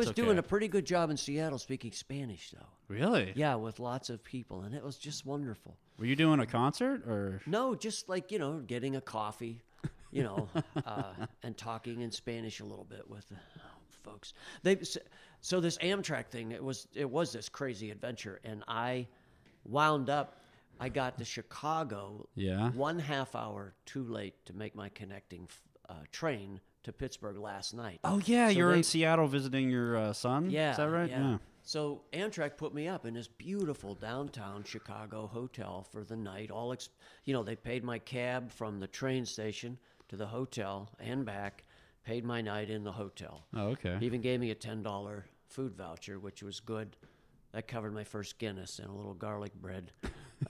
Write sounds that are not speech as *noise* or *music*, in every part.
I was It's doing a pretty good job in Seattle speaking Spanish, though. Really? Yeah, with lots of people, and it was just wonderful. Were you doing a concert or? No, just like you know, getting a coffee, you know, *laughs* uh, and talking in Spanish a little bit with the folks. They so this Amtrak thing. It was it was this crazy adventure, and I wound up. I got to Chicago. Yeah. One half hour too late to make my connecting uh, train to Pittsburgh last night. Oh yeah, So you're they- in Seattle visiting your uh, son. yeah, is that right? Yeah. So Amtrak put me up in this beautiful downtown Chicago hotel for the night. All ex- you know, they paid my cab from the train station to the hotel and back. Paid my night in the hotel. Oh, okay. Even gave me a ten dollar food voucher, which was good. That covered my first Guinness and a little garlic bread.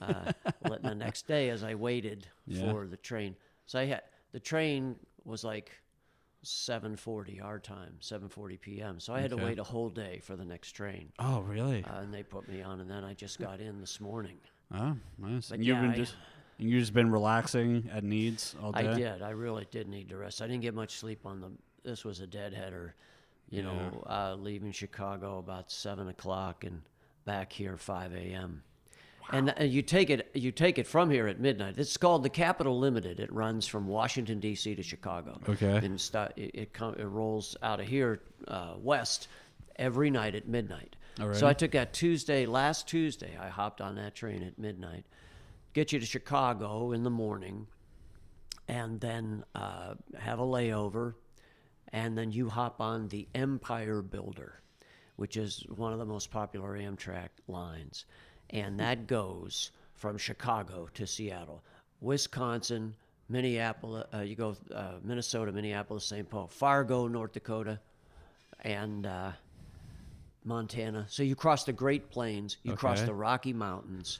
Uh, *laughs* the next day, as I waited Yeah. for the train, so I had the train was like 7:40 our time, 7:40 p.m. So I had to wait a whole day for the next train, Oh really? uh, and they put me on, and then I just got in this morning. oh nice. but And you've yeah, been just you've just been relaxing at Nied's all day. I did. I really did need to rest. I didn't get much sleep on the. This was a deadheader, you know, uh, leaving Chicago about seven o'clock and back here 5 a.m. And uh, you take it you take it from here at midnight. It's called the Capital Limited. It runs from Washington D.C. to Chicago. Okay. And sta- it it, com- it rolls out of here uh, west every night at midnight. So I took that Tuesday last Tuesday. I hopped on that train at midnight. Get you to Chicago in the morning, and then uh, have a layover, and then you hop on the Empire Builder, which is one of the most popular Amtrak lines, and that goes from Chicago to Seattle, Wisconsin, Minneapolis. Uh, you go uh, Minnesota, Minneapolis, St. Paul, Fargo, North Dakota, and uh, Montana. So you cross the Great Plains, you cross the Rocky Mountains.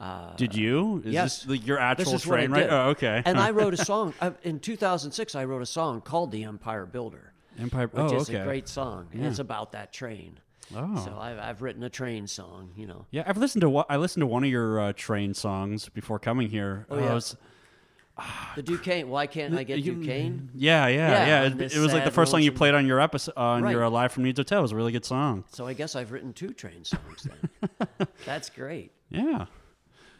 Uh, Did you? Is yes. This like your actual train, right? Oh, okay. and I wrote a *laughs* song uh, in 2006. I wrote a song called "The Empire Builder," Empire. which oh, is okay. a great song. And it's about that train. Oh. So I've, I've written a train song. You know. Yeah, I've listened to I listened to one of your uh, train songs before coming here. Oh, yeah. was- The Duquesne. Why can't I get you- Duquesne? Yeah, yeah, Yeah, yeah. It, it was like the first song you played on your episode on Right. your uh, live from Nied's Hotel. It was a really good song. So I guess I've written two train songs then. *laughs* That's great. Yeah.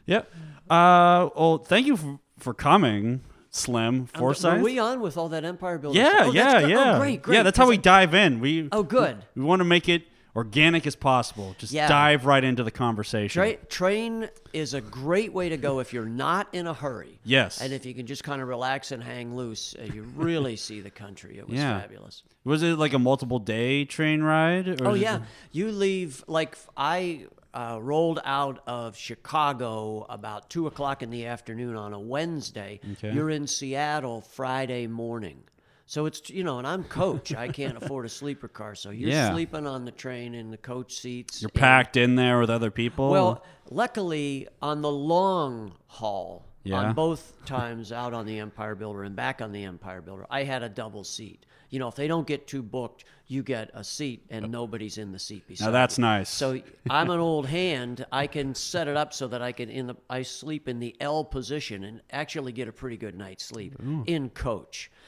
Yep. Uh, well, thank you for, for coming, Slim Forsythe. Were we on with all that Empire building? yeah, stuff? Oh, yeah, yeah. Oh, great, great. Yeah, that's how we dive in. We Oh, good. We, want to make it organic as possible. Just Yeah. dive right into the conversation. Tra- train is a great way to go if you're not in a hurry. Yes. And if you can just kind of relax and hang loose, uh, you really *laughs* see the country. It was Yeah. fabulous. Was it like a multiple day train ride? or Oh it- yeah, you leave like I. uh, rolled out of Chicago about two o'clock in the afternoon on a Wednesday. Okay. You're in Seattle Friday morning. So it's you know, and I'm coach. I can't afford a sleeper car, so you're Yeah. sleeping on the train in the coach seats. You're and- packed in there with other people. Well, luckily on the long haul, Yeah. on both times out on the Empire Builder and back on the Empire Builder, I had a double seat. You know, if they don't get too booked, you get a seat and nobody's in the seat beside. now that's you. nice. So I'm an old hand. I can set it up so that I can in the I sleep in the L position and actually get a pretty good night's sleep in coach. *laughs*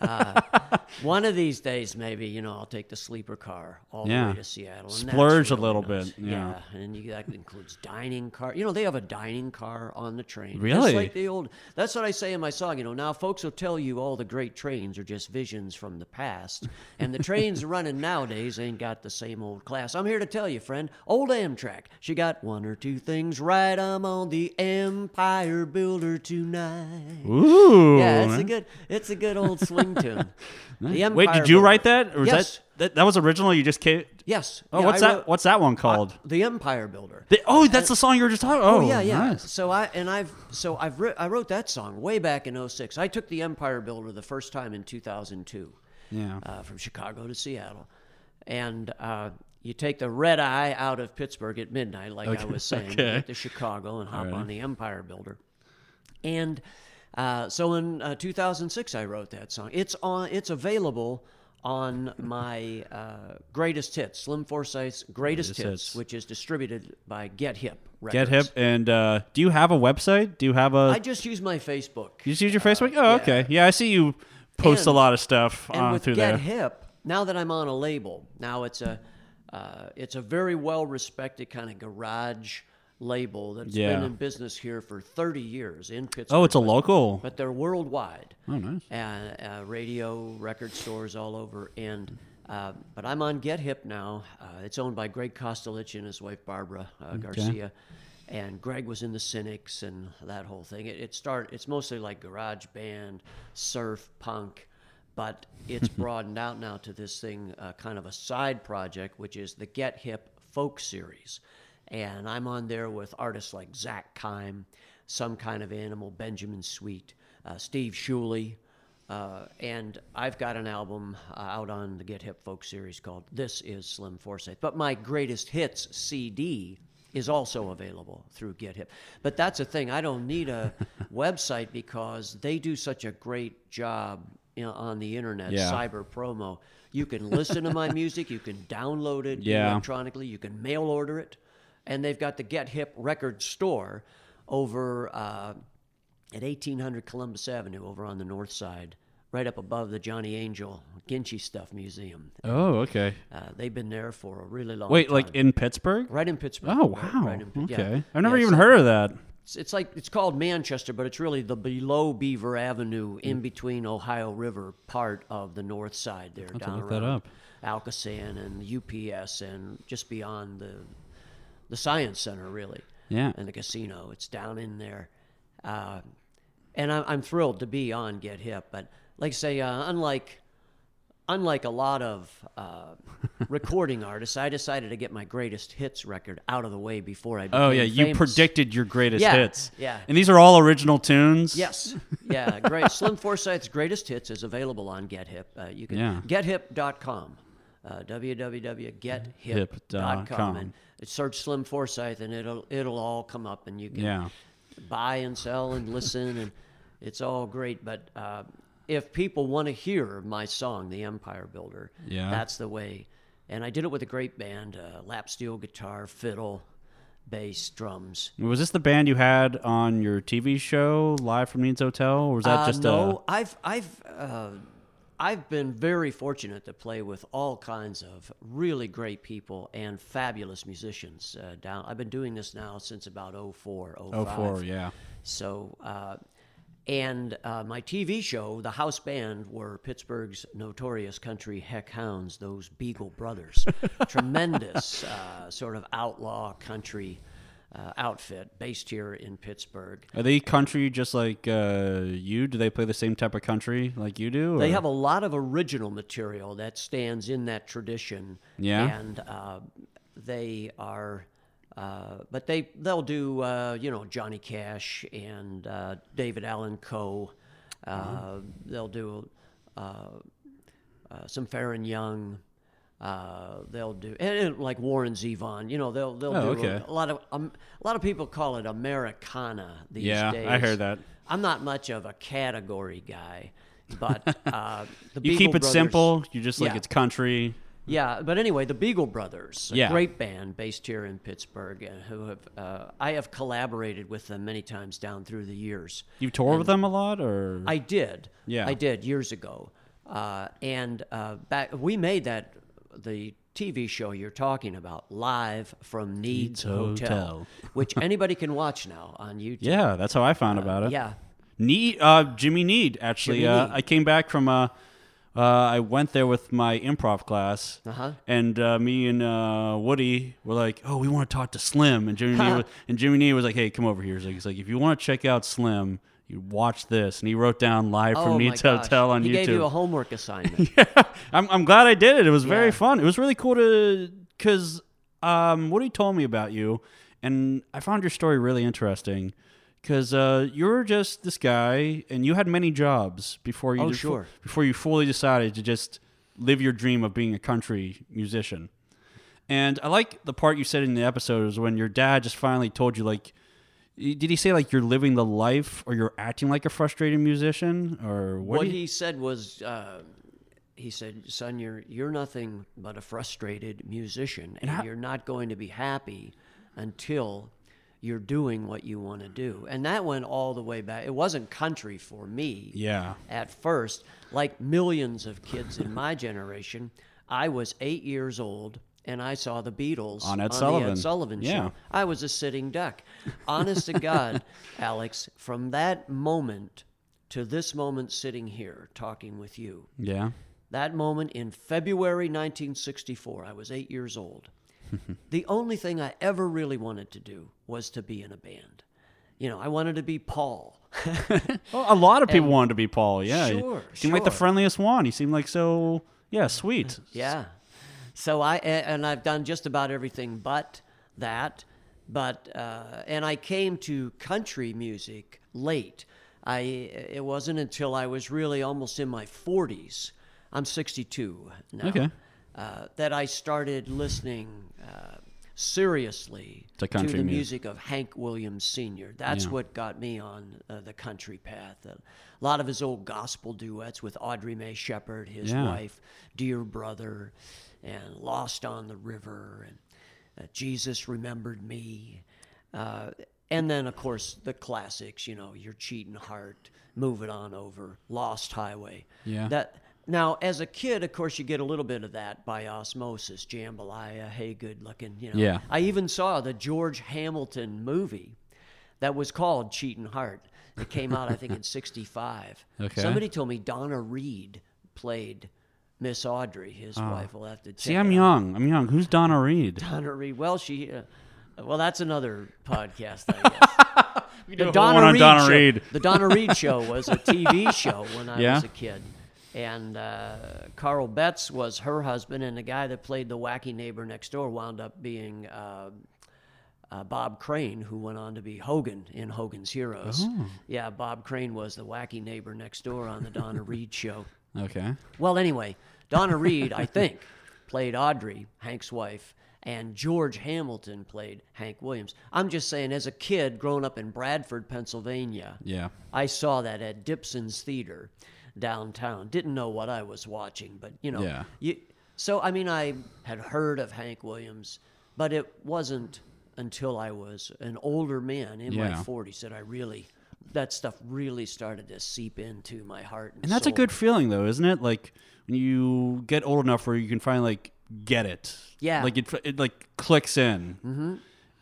Uh, one of these days, maybe you know, I'll take the sleeper car all Yeah. the way to Seattle. And that's Splurge a little nice. bit, yeah. and you, that includes dining car. You know, they have a dining car on the train. Really? like the old. That's what I say in my song. You know, now folks will tell you all the great trains are just visions from the past, and the trains running nowadays ain't got the same old class. I'm here to tell you, friend, old Amtrak. She got one or two things right. I'm on the Empire Builder tonight. Ooh. Yeah, it's a good, it's a good old swing tune. *laughs* The Wait, did you Builder. write that? Or Yes. that, that that was original? You just came. Yes. Oh, Yeah, what's that? what's that one called? The Empire Builder. The- oh, that's the song you were just talking. Oh, Oh, yeah, yeah. nice. So I and I've so I've I wrote that song way back in 06. I took the Empire Builder the first time in 2002. Yeah. Uh, from Chicago to Seattle, and uh, you take the red eye out of Pittsburgh at midnight, like I was saying, okay. to Chicago and hop Alrighty. on the Empire Builder, and. Uh, so in uh, 2006, I wrote that song. It's on. It's available on my uh, greatest hits, Slim Forsythe's greatest, Greatest hits, Hits. which is distributed by Get Hip. Get hip. And uh, do you have a website? Do you have a? I just use my Facebook. you just use your Facebook? Oh, yeah. okay. Yeah, I see you post And- a lot of stuff And uh, with through Get there. Hip, now that I'm on a label, now it's a uh, it's a very well respected kind of garage label that's Yeah. been in business here for 30 years in Pittsburgh. Oh, it's a but- local. but they're worldwide. Oh, nice. And uh, radio, record stores all over. And uh, but I'm on Get Hip now. Uh, it's owned by Greg Kostelich and his wife Barbara uh, Garcia. And Greg was in the Cynics and that whole thing. It, it start. It's mostly like garage band, surf, punk, but it's *laughs* broadened out now to this thing, uh, kind of a side project, which is the Get Hip Folk Series. And I'm on there with artists like Zach Kime, Some Kind of Animal, Benjamin Sweet, uh, Steve Shuley. Uh, and I've got an album uh, out on the Get Hip Folk series called This Is Slim Forsythe. But my greatest hits CD is also available through Get Hip. But that's the thing, I don't need a *laughs* website because they do such a great job you know, on the internet, Yeah. cyber promo. You can listen to my *laughs* music, you can download it Yeah. electronically, you can mail order it. And they've got the Get Hip record store over uh, at 1800 Columbus Avenue over on the north side, right up above the Johnny Angel Ginchy Stuff Museum. Oh, okay. Uh, they've been there for a really long time. Wait, time. like in Pittsburgh? right in Pittsburgh. Oh, wow. right in Pitt- yeah. okay. I've never Yeah, even so heard of that. It's, it's like it's called Manchester, but it's really the below Beaver Avenue, in Mm. between Ohio River part of the north side there, to down look that up. Alcosan and UPS, and just beyond the the Science Center, really. Yeah. and the casino. It's down in there, uh, and I'm, I'm thrilled to be on Get Hip. But like I say, uh, unlike unlike a lot of uh, *laughs* recording artists, I decided to get my greatest hits record out of the way before I. Oh became yeah, you famous. predicted your greatest Yeah, hits. yeah. And these are all original tunes. Yes, yeah, great. *laughs* Slim Forsythe's greatest hits is available on Get Hip. Uh, you can Yeah. gethip.com. Uh, www.gethip.com Hip.com. and search Slim Forsythe and it'll it'll all come up and you can Yeah. buy and sell and listen and it's all great but uh, if people want to hear my song the empire builder Yeah. that's the way and i did it with a great band uh, lap steel guitar fiddle bass drums Was this the band you had on your TV show, Live from Nied's Hotel, or was that Uh, just no i've i've uh, I've been very fortunate to play with all kinds of really great people and fabulous musicians. Uh, down, I've been doing this now since about 04, 05. a oh four? Yeah. So, uh, and uh, my TV show, The House Band, were Pittsburgh's notorious country heck hounds, those Beagle Brothers. *laughs* Tremendous uh, sort of outlaw country uh, outfit based here in Pittsburgh. Are they country just like uh, you? Do they play the same type of country like you do? They have a lot of original material that stands in that tradition. Yeah? And uh, they are, uh, but they they'll do uh, you know Johnny Cash and uh, David Allan Coe. Uh, Uh-huh. They'll do uh, uh, some Faron Young. Uh, they'll do and, and like Warren Zevon. You know they'll they'll Oh, do a- okay. a, lot of um, a lot of people call it Americana these Yeah, days. I heard that. I'm not much of a category guy, but uh, *laughs* the You Beagle keep it Brothers- simple. You're just like Yeah. it's country. Yeah, but anyway, the Beagle Brothers, a Yeah. great band based here in Pittsburgh, and who have uh, I have collaborated with them many times down through the years. You toured with them a lot, or I did. Yeah. I did years ago, uh, and uh, back we made that the TV show you're talking about live from Nied's, Nied's Hotel, Hotel. which anybody can watch now on YouTube. yeah, that's how I found about it. Uh, yeah. Nied uh, Jimmy Nied actually. Jimmy uh, Nied. I came back from uh, uh, I went there with my improv class, Uh-huh. and uh, me and uh, Woody were like, "Oh, we want to talk to Slim." And Jimmy Nied was, and Jimmy Nied was like, "Hey, come over here." He's like, he's like, "If you want to check out Slim, you watch this." And he wrote down live Oh from Nied's gosh. Hotel on he YouTube. gave you a homework assignment. *laughs* I'm, I'm glad I did it. It was very Yeah. fun. It was really cool to because um, Woody told me about you, and I found your story really interesting. Because uh, you were just this guy, and you had many jobs before you Oh, sure. before you fully decided to just live your dream of being a country musician. And I like the part you said in the episode is when your dad just finally told you like. Did he say like you're living the life, or you're acting like a frustrated musician, or what? what do he said was uh, he said son you're you're nothing but a frustrated musician and, how- you're not going to be happy until you're doing what you want to do. And that went all the way back. It wasn't country for me Yeah. at first. Like millions of kids in my *laughs* generation, I was eight years old and I saw the Beatles On Ed the Sullivan. Ed Sullivan Yeah. show. I was a sitting duck. Honest to God, *laughs* Alex, from that moment to this moment sitting here talking with you, Yeah. that moment in February 1964, I was eight years old. *laughs* the only thing I ever really wanted to do was to be in a band. You know, I wanted to be Paul. *laughs* Well, a lot of people wanted to be Paul. Yeah. Sure, seemed like the friendliest one. He seemed like so, yeah, sweet. *laughs* Yeah. So I and I've done just about everything but that. But uh, and I came to country music late. I it wasn't until I was really almost in my 40s. I'm 62 now. Okay. Uh, that I started listening uh, seriously To country the music. music of Hank Williams Sr. That's Yeah. what got me on uh, the country path. A lot of his old gospel duets with Audrey Mae Sheppard, his Yeah. wife, Dear Brother, and Lost on the River, and uh, Jesus Remembered Me. Uh, and then, of course, the classics, you know, Your Cheating Heart, Move It On Over, Lost Highway. Yeah. That now, as a kid, of course, you get a little bit of that by osmosis. Jambalaya, Hey Good Looking, you know. Yeah. I even saw the George Hamilton movie that was called Cheating Heart. It came out, I think, in *laughs* '65. Okay. Somebody told me Donna Reed played Miss Audrey, his wife. We'll have to. See, I'm out. young. I'm young. Who's Donna Reed? *laughs* Donna Reed. Well, she. Uh, well, that's another podcast, I *laughs* guess. the a whole one on Donna Reed. The Donna Reed show was a TV show when I Yeah? was a kid. And uh, Carl Betz was her husband, and the guy that played the wacky neighbor next door wound up being uh, uh, Bob Crane, who went on to be Hogan in Hogan's Heroes. Oh. Yeah, Bob Crane was the wacky neighbor next door on the Donna *laughs* Reed show. Okay. Well, anyway, Donna Reed, I think, played Audrey, Hank's wife, and George Hamilton played Hank Williams. I'm just saying, as a kid growing up in Bradford, Pennsylvania, Yeah. I saw that at Dipson's Theater downtown. Didn't know what I was watching, but you know, Yeah. you, so I mean, I had heard of Hank Williams, but it wasn't until I was an older man in my 40s that I really that stuff really started to seep into my heart and, And that's a good feeling, though, isn't it? Like when you get old enough where you can finally like get it. Yeah. Like it, it like clicks in. Mm-hmm.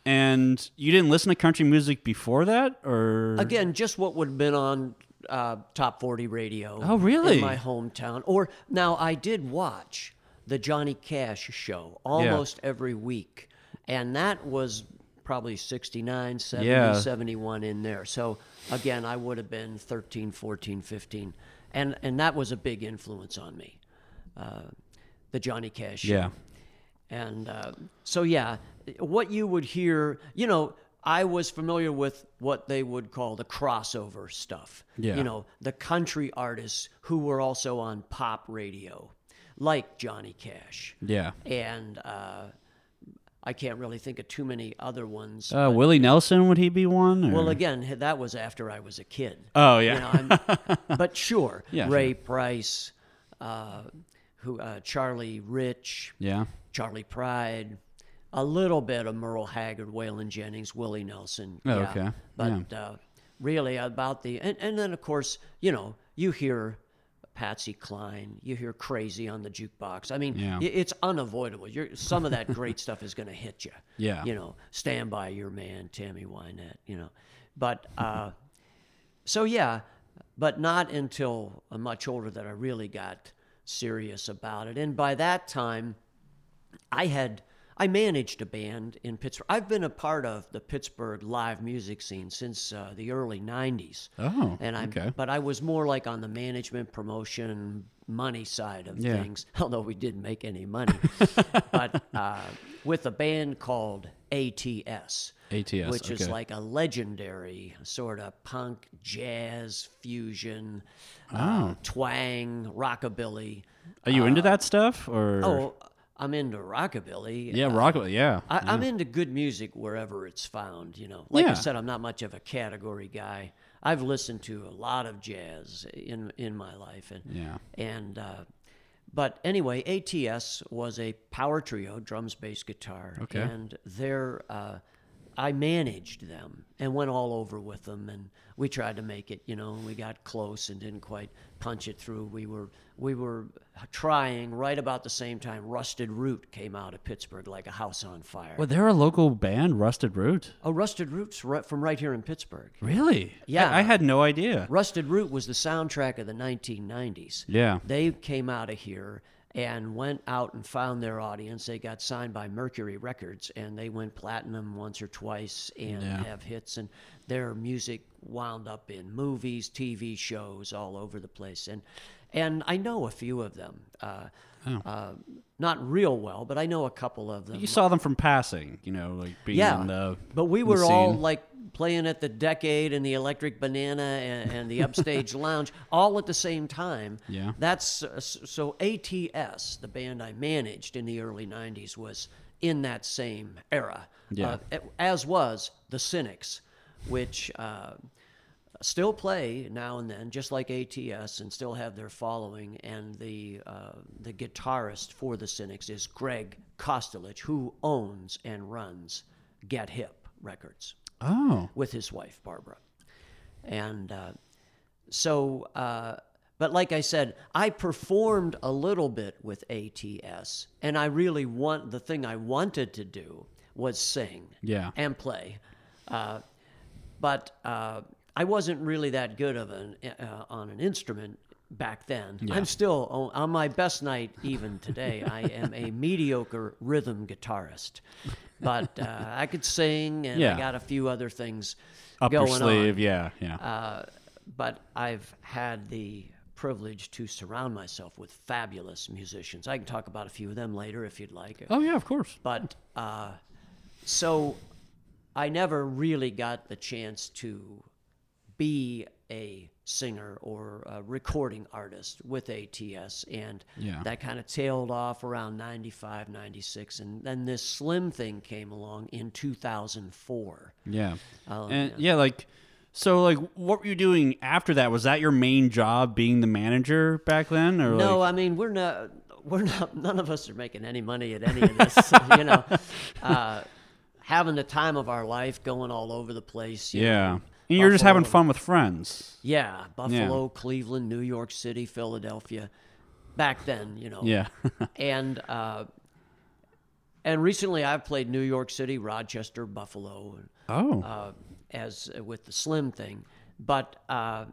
And you didn't listen to country music before that, or Again, just what would have been on uh, top 40 radio. Oh, really? In my hometown. Or now I did watch the Johnny Cash show almost every week. And that was probably 69, 70, Yeah. 71 in there. So again, I would have been 13, 14, 15. And, and that was a big influence on me. Uh, the Johnny Cash show. yeah, And uh, so, yeah, what you would hear, you know, I was familiar with what they would call the crossover stuff. Yeah. You know, the country artists who were also on pop radio, like Johnny Cash. yeah. And uh, I can't really think of too many other ones. Uh, Willie Nelson would he be one? or- well, again, that was after I was a kid. oh You yeah, know, I'm- *laughs* but sure, Yeah, Ray Price, uh, who uh, Charlie Rich, yeah, Charley Pride, a little bit of Merle Haggard, Waylon Jennings, Willie Nelson. Oh, yeah. okay. But uh, really about the and, and then of course you know you hear Patsy Cline, you hear Crazy on the jukebox. I mean, Yeah. it's unavoidable. You're, some of that great *laughs* stuff is going to hit you. Yeah. You know, Stand by Your Man, Tammy Wynette. You know, but uh, so yeah, but not until I'm much older that I really got serious about it. And by that time, I had I managed a band in Pittsburgh. I've been a part of the Pittsburgh live music scene since uh, the early '90s. Oh, and I okay. but I was more like on the management, promotion, money side of Yeah. things. *laughs* Although we didn't make any money, *laughs* but uh, with a band called ATS. ATS, which is like a legendary sort of punk, jazz, fusion, Oh. uh, twang, rockabilly. Are you into that stuff or? Oh, I'm into rockabilly. yeah, Uh, rock. Yeah, I, I'm into good music wherever it's found. You know, like Yeah. I said, I'm not much of a category guy. I've listened to a lot of jazz in in my life, and Yeah. and uh, but anyway, ATS was a power trio, drums, bass, guitar, Okay. and their uh, I managed them and went all over with them, and we tried to make it. You know, we got close and didn't quite punch it through. We were we were trying right about the same time. Rusted Root came out of Pittsburgh like a house on fire. Well, they're a local band, Rusted Root. Oh, Rusted Root's right from right here in Pittsburgh. Really? Yeah. I, I had no idea. Rusted Root was the soundtrack of the 1990s. Yeah. They came out of here and went out and found their audience. They got signed by Mercury Records and they went platinum once or twice and Yeah. have hits. And their music wound up in movies, TV shows all over the place. And and I know a few of them. Uh, Oh. uh, not real well, but I know a couple of them. You saw them from passing, you know, like being Yeah, in the. but we were all like playing at the Decade and the Electric Banana and, and the Upstage *laughs* Lounge all at the same time. Yeah. That's uh, so ATS, the band I managed in the early '90s, was in that same era. Yeah. Uh, as was the Cynics, which. Uh, Still play now and then, just like ATS, and still have their following. And the uh, the guitarist for the Cynics is Greg Kostelich, who owns and runs Get Hip Records Oh. with his wife Barbara. And uh, so, uh, but like I said, I performed a little bit with ATS, and I really want the thing I wanted to do was sing Yeah. and play, uh, but uh, I wasn't really that good of an uh, on an instrument back then. I'm still on, on my best night even today. I am a mediocre rhythm guitarist, but uh, I could sing and Yeah. I got a few other things Up your going sleeve, on. yeah, yeah. Uh, but I've had the privilege to surround myself with fabulous musicians. I can talk about a few of them later if you'd like. oh yeah, of course. But uh, so I never really got the chance to be a singer or a recording artist with ATS. And Yeah. that kind of tailed off around 95, 96. And then this Slim thing came along in 2004. Yeah. Oh, and yeah. like so like what were you doing after that? Was that your main job being the manager back then or No, like I mean we're not. We're not. *laughs* None of us are making any money at any of this. *laughs* you know, uh, having the time of our life, going all over the place. you Yeah. know, You're just having fun with friends. Yeah, Buffalo, Cleveland, New York City, Philadelphia. Back then, you know. Yeah. *laughs* And uh, and recently, I've played New York City, Rochester, Buffalo, oh. uh, as with the Slim thing. But uh,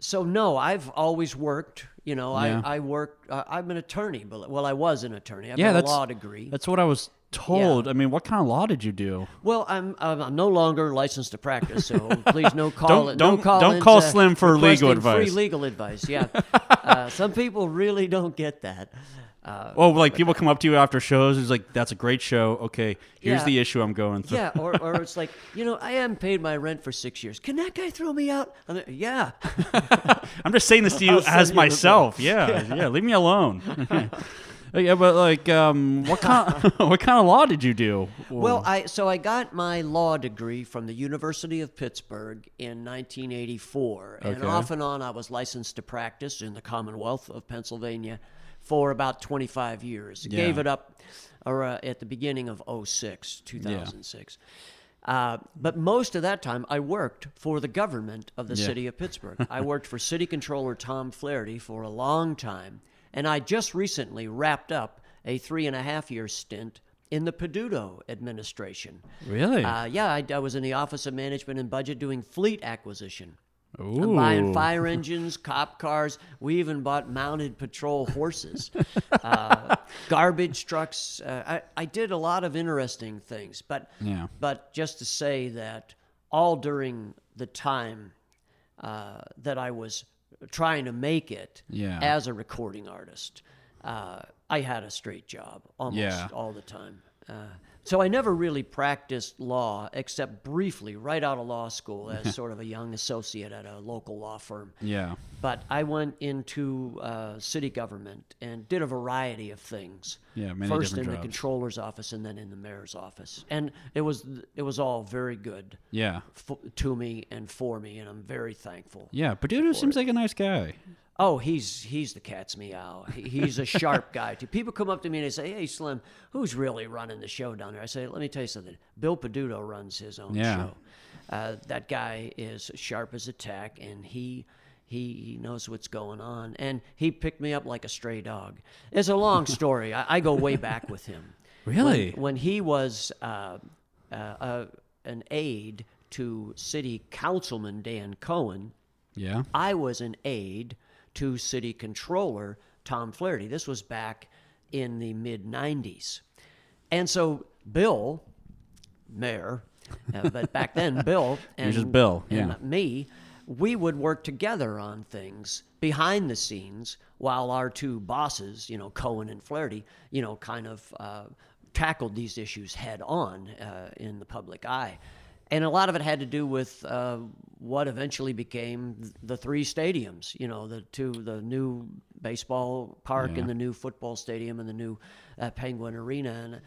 so no, I've always worked. You know, Yeah. I I work. Uh, I'm an attorney, but well, I was an attorney. I've yeah, got a law degree. That's what I was told. I mean, what kind of law did you do? Well, I'm I'm I'm no longer licensed to practice, so *laughs* please no call Don't- it. don't- no call don't call Slim for legal advice. Free legal advice, yeah. *laughs* uh, some people really don't get that. Uh, Oh, like people come up to you after shows. It's like, "That's a great show." Okay, here's Yeah. the issue I'm going through. yeah, or, or it's like, you know, I haven't paid my rent for six years. Can that guy throw me out? I'm like, yeah. *laughs* I'm just saying this to you I'll as you the myself. Yeah, yeah, Leave me alone. Yeah, but like, um, what kind? *laughs* *laughs* what kind of law did you do? Well, I so I got my law degree from the University of Pittsburgh in 1984, and off and on I was licensed to practice in the Commonwealth of Pennsylvania for about 25 years. Yeah. Gave it up or, uh, at the beginning of 06, 2006. Uh, but most of that time, I worked for the government of the Yeah. city of Pittsburgh. I worked for City Controller Tom Flaherty for a long time, and I just recently wrapped up a three and a half year stint in the Peduto administration. really? Uh, yeah, I, I was in the Office of Management and Budget doing fleet acquisition. Ooh. I'm Buying fire engines, cop cars. We even bought mounted patrol horses, *laughs* uh, garbage trucks. Uh, I, I did a lot of interesting things, but Yeah. but just to say that all during the time uh, that I was trying to make it Yeah. as a recording artist, uh, I had a straight job almost Yeah. all the time. Uh, so I never really practiced law except briefly right out of law school as *laughs* sort of a young associate at a local law firm. Yeah. But I went into uh, city government and did a variety of things. Yeah, many First in the controller's office and then in the mayor's office, and it was it was all very good Yeah. f- to me and for me, and I'm very thankful. Yeah. Peduto seems like a nice guy. Oh, he's he's the cat's meow. He, he's a sharp *laughs* guy. too. People come up to me and they say, "Hey, Slim, who's really running the show down there?" I say, "Let me tell you something. Bill Peduto runs his own Yeah. show. Uh, that guy is sharp as a tack, and he." He, he knows what's going on, and he picked me up like a stray dog. It's a long *laughs* story. I, I go way back with him. Really? When, when he was uh, uh, uh, an aide to City Councilman Dan Cohen, Yeah. I was an aide to City Controller Tom Flaherty. This was back in the mid 90s. And so Bill, mayor, uh, but *laughs* back then Bill and just Bill, and yeah. me, we would work together on things behind the scenes while our two bosses, you know, Cohen and Flaherty, you know, kind of uh, tackled these issues head on uh, in the public eye. And a lot of it had to do with uh, what eventually became the three stadiums, you know, the two, the new baseball park Yeah. and the new football stadium and the new uh, Penguin Arena. And I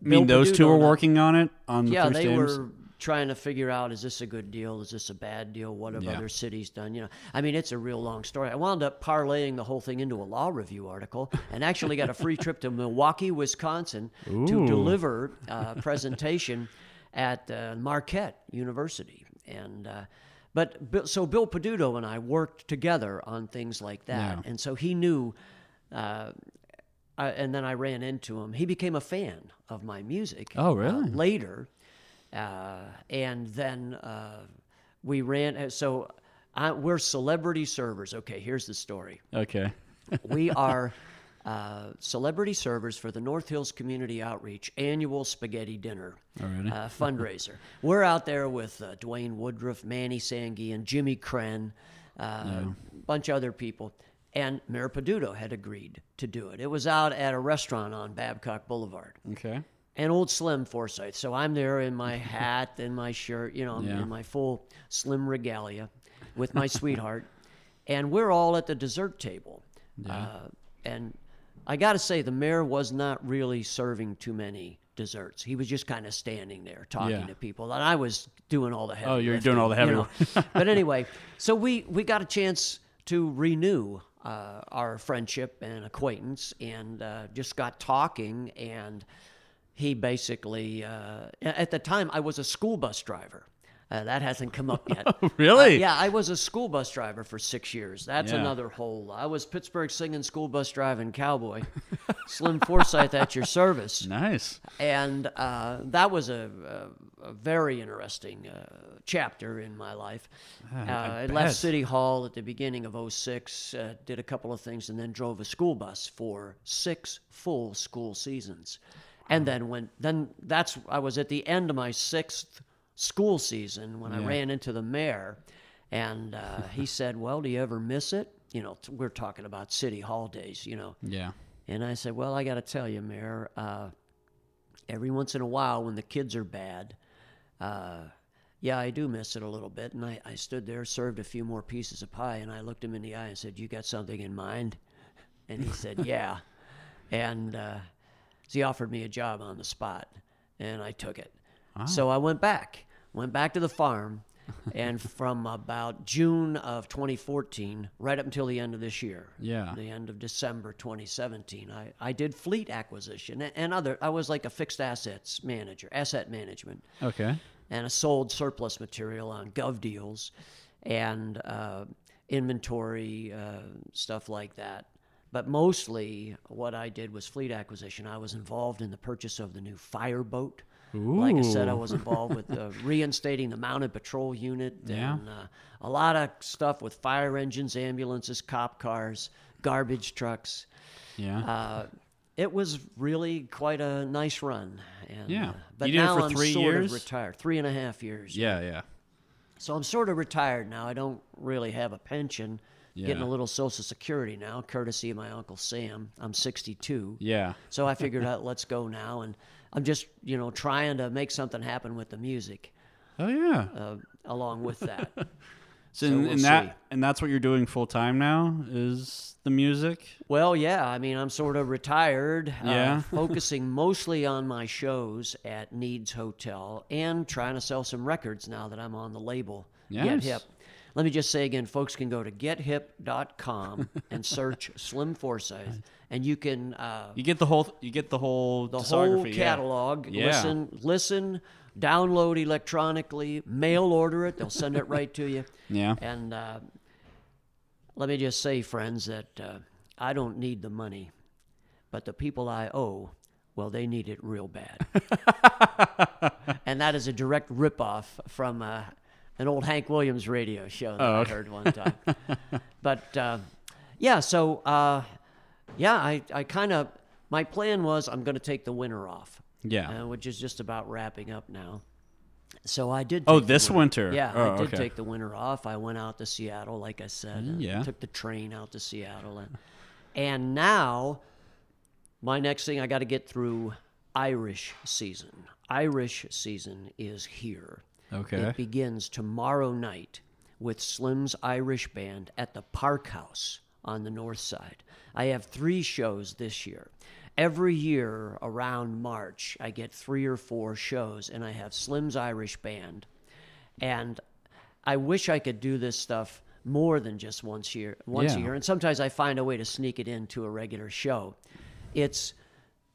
mean, Bill those two Peduto were working on it on the yeah, they stadiums? were trying to figure out is this a good deal? Is this a bad deal? What have Yeah. other cities done? You know, I mean, it's a real long story. I wound up parlaying the whole thing into a law review article and actually got a free trip to Milwaukee, Wisconsin to deliver a presentation at uh, Marquette University. And, uh, but so Bill Peduto and I worked together on things like that. Yeah. And so he knew uh, I, and then I ran into him. He became a fan of my music. Oh, uh, really? later, uh, and then uh, we ran. So I, we're celebrity servers. Okay, here's the story. Okay. *laughs* We are uh, celebrity servers for the North Hills Community Outreach annual spaghetti dinner uh, fundraiser. *laughs* We're out there with uh, Dwayne Woodruff, Manny Sangi, and Jimmy Krenn, uh, a bunch of other people. And Mayor Peduto had agreed to do it. It was out at a restaurant on Babcock Boulevard Okay. and old Slim Forsythe. So I'm there in my hat *laughs* and my shirt, you know, Yeah. in my full Slim regalia with my sweetheart, *laughs* and we're all at the dessert table. Uh, and I got to say, the mayor was not really serving too many desserts. He was just kind of standing there talking Yeah. to people, and I was doing all the heavy. Oh, you were doing all the heavy you know. *laughs* but anyway, so we we got a chance to renew uh, our friendship and acquaintance, and uh, just got talking. And he basically, uh, at the time, I was a school bus driver. Uh, that hasn't come up yet. *laughs* Really? Uh, yeah, I was a school bus driver for six years. That's Yeah. another whole. I was Pittsburgh singing school bus driving cowboy, *laughs* Slim Forsythe at your service Nice. and uh, that was a, a, a very interesting uh, chapter in my life. Uh, I I, left City Hall at the beginning of 06, uh, did a couple of things, and then drove a school bus for six full school seasons. And then went, then that's, I was at the end of my sixth school season when I ran into the mayor, and uh, *laughs* he said, Well, do you ever miss it? You know, t- we're talking about City Hall days, you know. Yeah. And I said, Well, I got to tell you, Mayor, uh, every once in a while when the kids are bad, uh, yeah, I do miss it a little bit. And I, I stood there, served a few more pieces of pie, and I looked him in the eye and said, You got something in mind? And he said, *laughs* Yeah. And uh, so he offered me a job on the spot, and I took it. So I went back, went back to the farm. and *laughs* from about June of 2014, right up until the end of this year, Yeah. the end of December 2017. I, I did fleet acquisition and, and other. I was like a fixed assets manager, asset management, Okay. and I sold surplus material on GovDeals and uh, inventory uh, stuff like that. But mostly, what I did was fleet acquisition. I was involved in the purchase of the new fireboat. Like I said, I was involved with uh, *laughs* reinstating the mounted patrol unit Yeah. and uh, a lot of stuff with fire engines, ambulances, cop cars, garbage trucks. Yeah. Uh, it was really quite a nice run. And, Yeah. uh, but You now I'm sort years? of retired. Three and a half years. yeah. Yeah. So I'm sort of retired now. I don't really have a pension. Yeah. Getting a little Social Security now, courtesy of my Uncle Sam. I'm 62. Yeah. So I figured *laughs* out, let's go now. And I'm just, you know, trying to make something happen with the music Oh yeah. uh, along with that. *laughs* So, so and, we'll and that and that's what you're doing full time now is the music. Well, yeah. I mean, I'm sort of retired, Yeah. uh, *laughs* focusing mostly on my shows at Nied's Hotel and trying to sell some records now that I'm on the label. Get Yes. Hip. Let me just say again, folks can go to gethip.com *laughs* and search Slim Forsythe, and you can uh, You get the whole. You get the whole the whole catalog. Yeah. Listen, listen, download electronically, mail order it. They'll send it right to you. *laughs* Yeah. And uh, let me just say, friends, that uh, I don't need the money, but the people I owe, well, they need it real bad. *laughs* and that is a direct ripoff from uh, an old Hank Williams radio show that Oh, I heard one time. *laughs* but uh, yeah, so uh, yeah, I, I kind of my plan was I'm going to take the winter off, Yeah. uh, which is just about wrapping up now. So I did. Oh, this winter. Yeah, Oh, I did okay. take the winter off. I went out to Seattle, like I said. and yeah. Took the train out to Seattle, and and now my next thing I got to get through Irish season. Irish season is here. Okay. It begins tomorrow night with Slim's Irish Band at the Park House on the north side. I have three shows this year. Every year around March, I get three or four shows, and I have Slim's Irish Band. And I wish I could do this stuff more than just once year, once a year. And sometimes I find a way to sneak it into a regular show. It's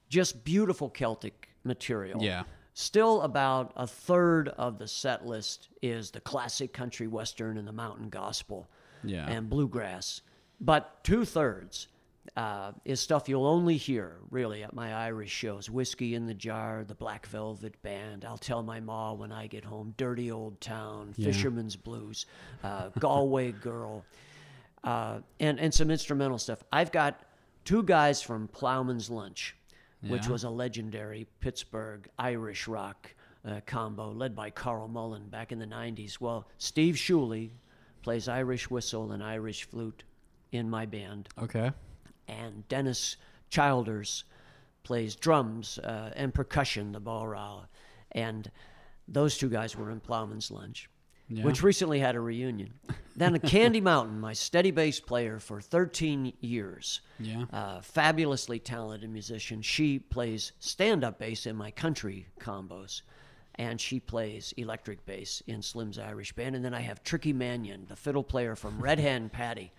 just beautiful Celtic material. Yeah. Still, about a third of the set list is the classic country western and the mountain gospel Yeah. and bluegrass. But two thirds uh, is stuff you'll only hear really at my Irish shows Whiskey in the Jar, the Black Velvet Band, I'll Tell My Ma When I Get Home, Dirty Old Town, Fisherman's Blues, uh, Galway *laughs* Girl, uh, and, and some instrumental stuff. I've got two guys from Plowman's Lunch, which Yeah. was a legendary Pittsburgh Irish rock uh, combo led by Carl Mullen back in the 90s. Well, Steve Shuley plays Irish whistle and Irish flute in my band, okay. and Dennis Childers plays drums uh, and percussion, the bodhrán. And those two guys were in Plowman's Lunch, Yeah. which recently had a reunion. then a Candy Mountain, my steady bass player for 13 years. Yeah. Uh, fabulously talented musician. She plays stand up bass in my country combos. And she plays electric bass in Slim's Irish Band. And then I have Tricky Mannion, the fiddle player from *laughs* Red Hand Patty,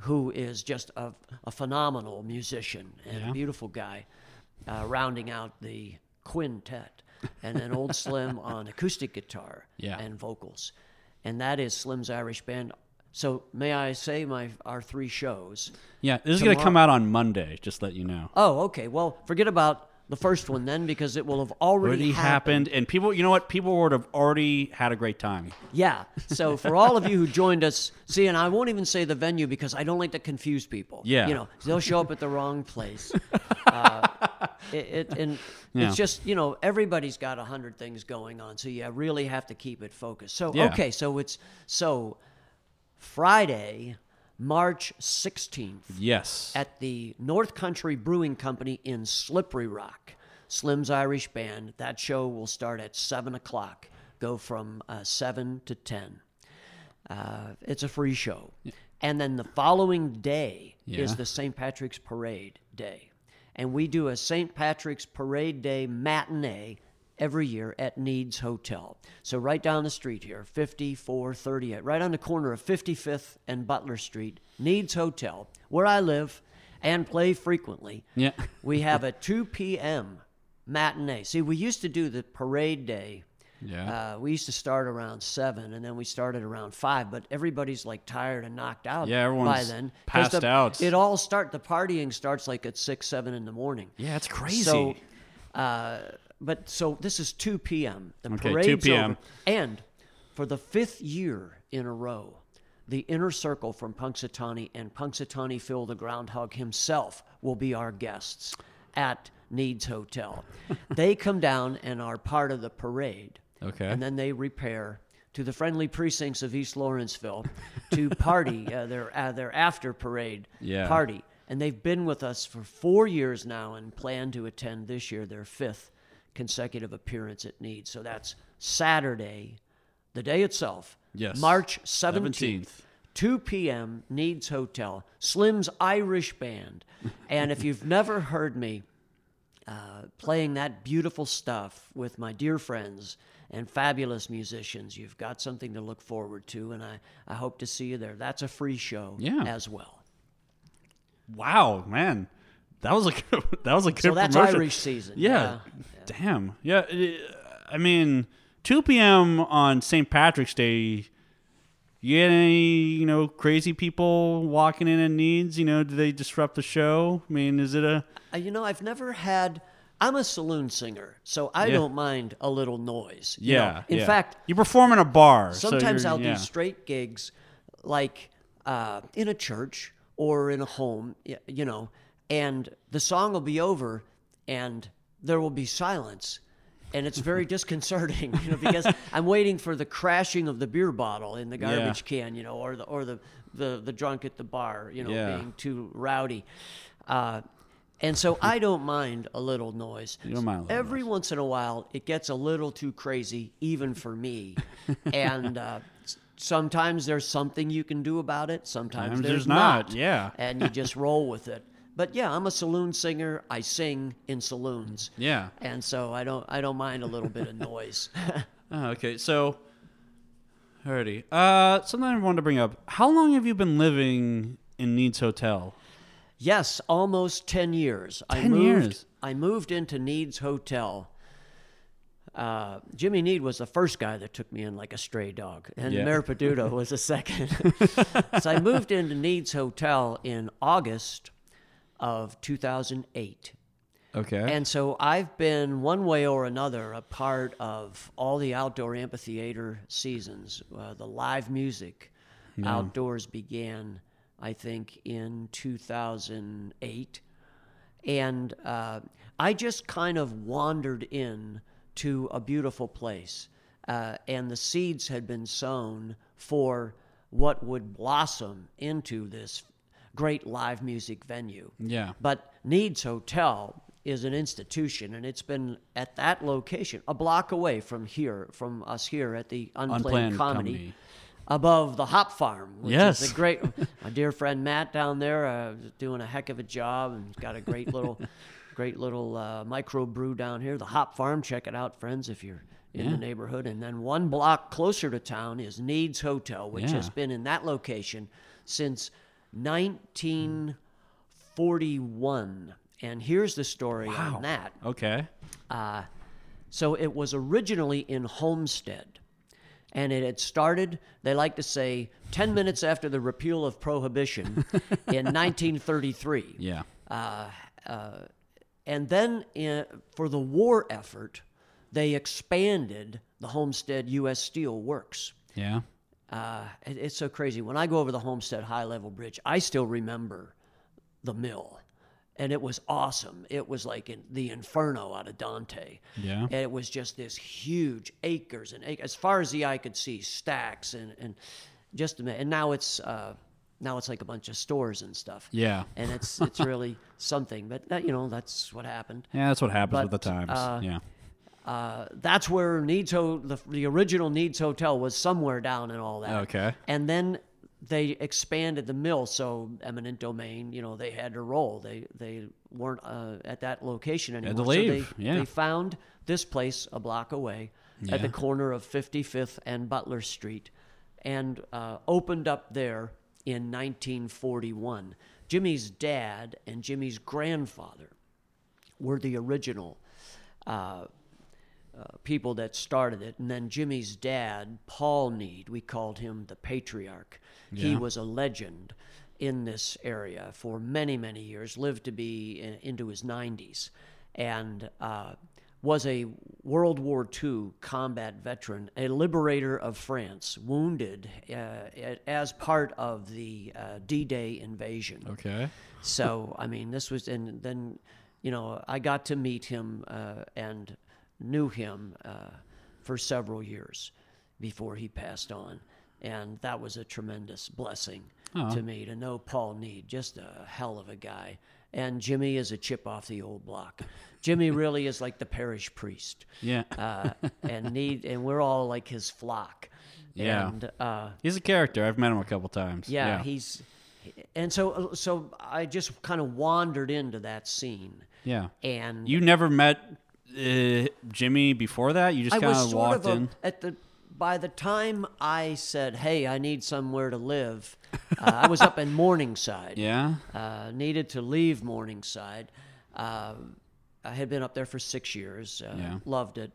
who is just a, a phenomenal musician and Yeah. a beautiful guy, uh, rounding out the quintet. And then Old Slim on acoustic guitar Yeah. and vocals. And that is Slim's Irish Band. So may I say my our three shows? Yeah. This is gonna come out on Monday. Just let you know. Oh, okay. Well, forget about the first one then, because it will have already, Already happened, and people. You know what? People would have already had a great time. Yeah. So *laughs* for all of you who joined us, see, and I won't even say the venue because I don't like to confuse people. Yeah. You know, they'll show up at the wrong place. *laughs* Uh, it, it, and Yeah. it's just you know everybody's got a hundred things going on, so you really have to keep it focused. So Yeah. okay, so it's so Friday, March sixteenth. Yes. at the North Country Brewing Company in Slippery Rock. Slim's Irish Band. That show will start at 7 o'clock, go from uh, 7 to 10. Uh, it's a free show. And then the following day is the St. Patrick's Parade Day. And we do a St. Patrick's Parade Day matinee every year at Nied's Hotel. So right down the street here, 5438, right on the corner of 55th and Butler Street, Nied's Hotel, where I live and play frequently. Yeah. *laughs* We have a 2 p.m. matinee. See, we used to do the parade day. Yeah. Uh, we used to start around seven, and then we started around five. But everybody's like tired and knocked out. Yeah, by everyone's then 'Cause passed the- out. It all start. The partying starts like at six, seven in the morning. yeah. It's crazy. So, uh, but so this is 2 p.m. The Okay, 2 parade's p.m.. over. And for the fifth year in a row, the inner circle from Punxsutawney and Punxsutawney Phil the Groundhog himself will be our guests at Nied's Hotel. *laughs* they come down and are part of the parade. Okay. And then they repair to the friendly precincts of East Lawrenceville to *laughs* party uh, their uh, their after parade Yeah. party. And they've been with us for four years now and plan to attend this year their fifth consecutive appearance at Nied's. So that's Saturday, the day itself, Yes. March 17th, 17th. 2 p.m., Nied's Hotel, Slim's Irish Band. *laughs* And if you've never heard me uh, playing that beautiful stuff with my dear friends and fabulous musicians. You've got something to look forward to, and I, I hope to see you there. That's a free show Yeah. as well. Wow, man, that was a good, *laughs* that was a good So that's promotion. Irish season. Yeah. Damn. Yeah. I mean, 2 p.m. on St. Patrick's Day. You get any, you know, crazy people walking in and needs? You know, do they disrupt the show? I mean, is it a? Uh, you know, I've never had. I'm a saloon singer, so I Yeah. don't mind a little noise. you Yeah. know. In yeah. fact, you perform in a bar. sometimes you're- I'll yeah. do straight gigs, like uh, in a church or in a home, you know, and the song will be over, and there will be silence. And it's very *laughs* disconcerting, you know, because I'm waiting for the crashing of the beer bottle in the Yeah. garbage can, you know, or the or the, the, the drunk at the bar, you know, Yeah. being too rowdy. Uh, and so *laughs* I don't mind a little noise. You don't mind a little Every once in a while, it gets a little too crazy, even for me. *laughs* and uh, sometimes there's something you can do about it. Sometimes Sometimes there's, there's not, yeah. and you just roll with it. But yeah, I'm a saloon singer. I sing in saloons. Yeah. And so I don't I don't mind a little bit of noise. Oh, *laughs* okay. So, alrighty. Uh, something I wanted to bring up. How long have you been living in Nied's Hotel? yes, almost 10 years. I 10 moved years. I moved into Nied's Hotel. Uh, Jimmy Nied was the first guy that took me in like a stray dog, and Yeah. Mayor Peduto was the second. *laughs* so I moved into Nied's Hotel in August of 2008. Okay. And so I've been one way or another a part of all the outdoor amphitheater seasons. Uh, the live music outdoors began, I think, in 2008. And uh, I just kind of wandered in to a beautiful place. Uh, and the seeds had been sown for what would blossom into this great live music venue. yeah. But Nied's Hotel is an institution, and it's been at that location, a block away from here, from us here at the Unplanned, Unplanned Comedy, above the Hop Farm, which Yes. is a great. my dear friend Matt down there uh, doing a heck of a job, and got a great little, *laughs* great little uh, micro brew down here, the Hop Farm. Check it out, friends, if you're in the neighborhood. And then one block closer to town is Nied's Hotel, which Yeah. has been in that location since 1941. And here's the story on that. Okay. Uh, so it was originally in Homestead. And it had started, they like to say, 10 *laughs* minutes after the repeal of prohibition *laughs* in 1933. Yeah. Uh, uh, and then in, for the war effort, they expanded the Homestead U.S. Steel Works. Yeah. Uh, it- it's so crazy. When I go over the Homestead High Level Bridge, I still remember the mill. And it was awesome. It was like in the Inferno out of Dante. Yeah. And it was just this huge acres and acres, as far as the eye could see, stacks and, and just a minute. And now it's uh, now it's like a bunch of stores and stuff. Yeah. And it's it's really *laughs* something. But that, you know that's what happened. Yeah, that's what happens But, with the times. uh, yeah. Uh, that's where Nied's Ho- the, the original Nied's Hotel was somewhere down and all that. Okay. And then they expanded the mill, so eminent domain, you know, they had to roll. They they weren't uh, at that location anymore. Had to So they, yeah. they found this place a block away at the corner of 55th and Butler Street, and uh, opened up there in 1941. Jimmy's dad and Jimmy's grandfather were the original uh, uh, people that started it. And then Jimmy's dad, Paul Nied, we called him the patriarch. He was a legend in this area for many, many years, lived to be in, into his 90s, and uh, was a World War II combat veteran, a liberator of France, wounded uh, as part of the uh, D Day invasion. Okay. So I mean, this was, and then, you know, I got to meet him uh, and knew him uh, for several years before he passed on, and that was a tremendous blessing to me to know Paul Nied, just a hell of a guy. And Jimmy is a chip off the old block. Jimmy *laughs* really is like the parish priest, Yeah. uh, and Nied, and we're all like his flock. Yeah. And uh, He's a character. I've met him a couple times. yeah, he's and so so I just kind of wandered into that scene yeah. and You never met uh, Jimmy before that? You just kind of walked a, in. at the by the time I said, "Hey, I need somewhere to live," uh, I was up in *laughs* Morningside. Yeah. uh, needed to leave Morningside. Uh, I had been up there for six years. Uh, Yeah. Loved it.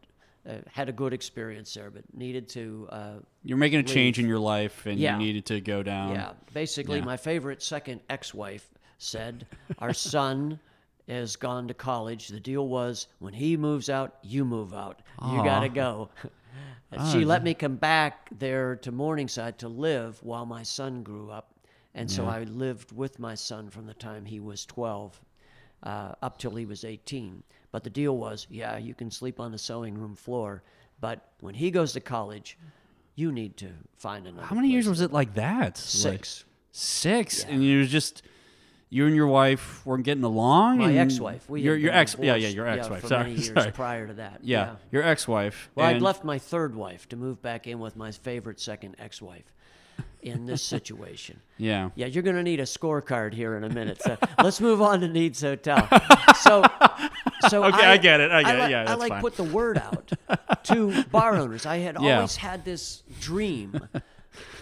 Uh, had a good experience there, but needed to. Uh, You're making a change in your life, and Yeah. you needed to go down. yeah, basically, yeah. my favorite second ex-wife said, "Our son." Has gone to college. The deal was when he moves out, you move out. You Aw. got to go. *laughs* she let me come back there to Morningside to live while my son grew up. And so I lived with my son from the time he was 12 uh, up till he was 18. But the deal was, yeah, you can sleep on the sewing room floor, but when he goes to college, you need to find another. How many years was it like that? Like, Six. six, and you was just you and your wife weren't getting along. My ex-wife. We your your ex. Yeah, yeah, your ex-wife. for sorry, many years sorry. prior to that. Yeah, your ex-wife. Well, I'd left my third wife to move back in with my favorite second ex-wife in this *laughs* situation. Yeah. Yeah, you're going to need a scorecard here in a minute. So let's move on to Nied's Hotel. *laughs* So, so Okay, I get it, I get it. like- Yeah, I like fine. put the word out *laughs* to bar owners. I had Yeah. always had this dream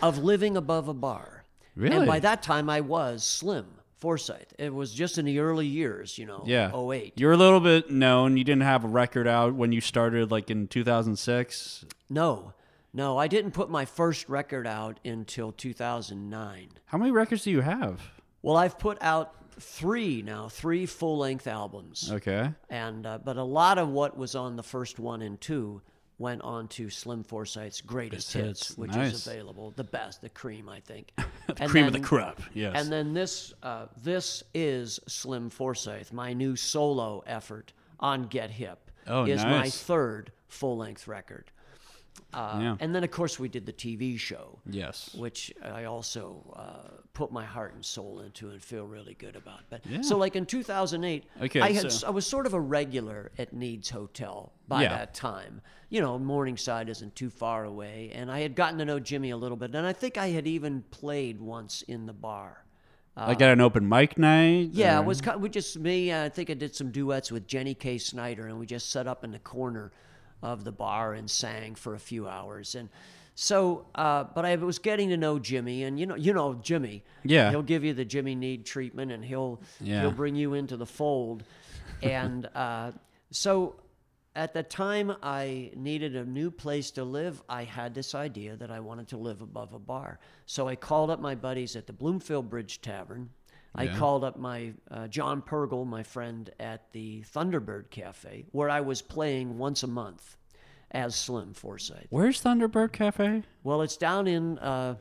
of living above a bar. Really? And by that time, I was slim. Forsythe. It was just in the early years, you know. Yeah. 08. You're a little bit known. You didn't have a record out when you started, like in 2006. No, no, I didn't put my first record out until 2009. How many records do you have? Well, I've put out three now, three full length albums. Okay. and uh, but a lot of what was on the first one and two went on to Slim Forsythe's greatest hits, hits, which nice. is available, the best, the cream, I think. *laughs* The cream of the crop. Yes. And then this, uh, this is Slim Forsythe, my new solo effort on Get Hip. Oh, is my third full length record. Uh, Yeah. And then, of course, we did the TV show yes. which I also uh, put my heart and soul into and feel really good about. But Yeah. so, like in 2008, Okay, I had so- I was sort of a regular at Nied's Hotel by Yeah. that time. You know, Morningside isn't too far away, and I had gotten to know Jimmy a little bit, and I think I had even played once in the bar. Uh, I got an open mic night. Yeah, or- it was kind we just me. I think I did some duets with Jenny K. Snyder, and we just set up in the corner of the bar and sang for a few hours. And so, uh, but I was getting to know Jimmy, and you know, you know Jimmy. Yeah. he'll give you the Jimmy Nied treatment, and he'll Yeah. he'll bring you into the fold. And *laughs* uh, so, at the time I needed a new place to live, I had this idea that I wanted to live above a bar. So I called up my buddies at the Bloomfield Bridge Tavern. I Yeah. called up my uh, John Purgle, my friend at the Thunderbird Cafe, where I was playing once a month as Slim Forsythe. Where's Thunderbird Cafe? Well, it's down in uh,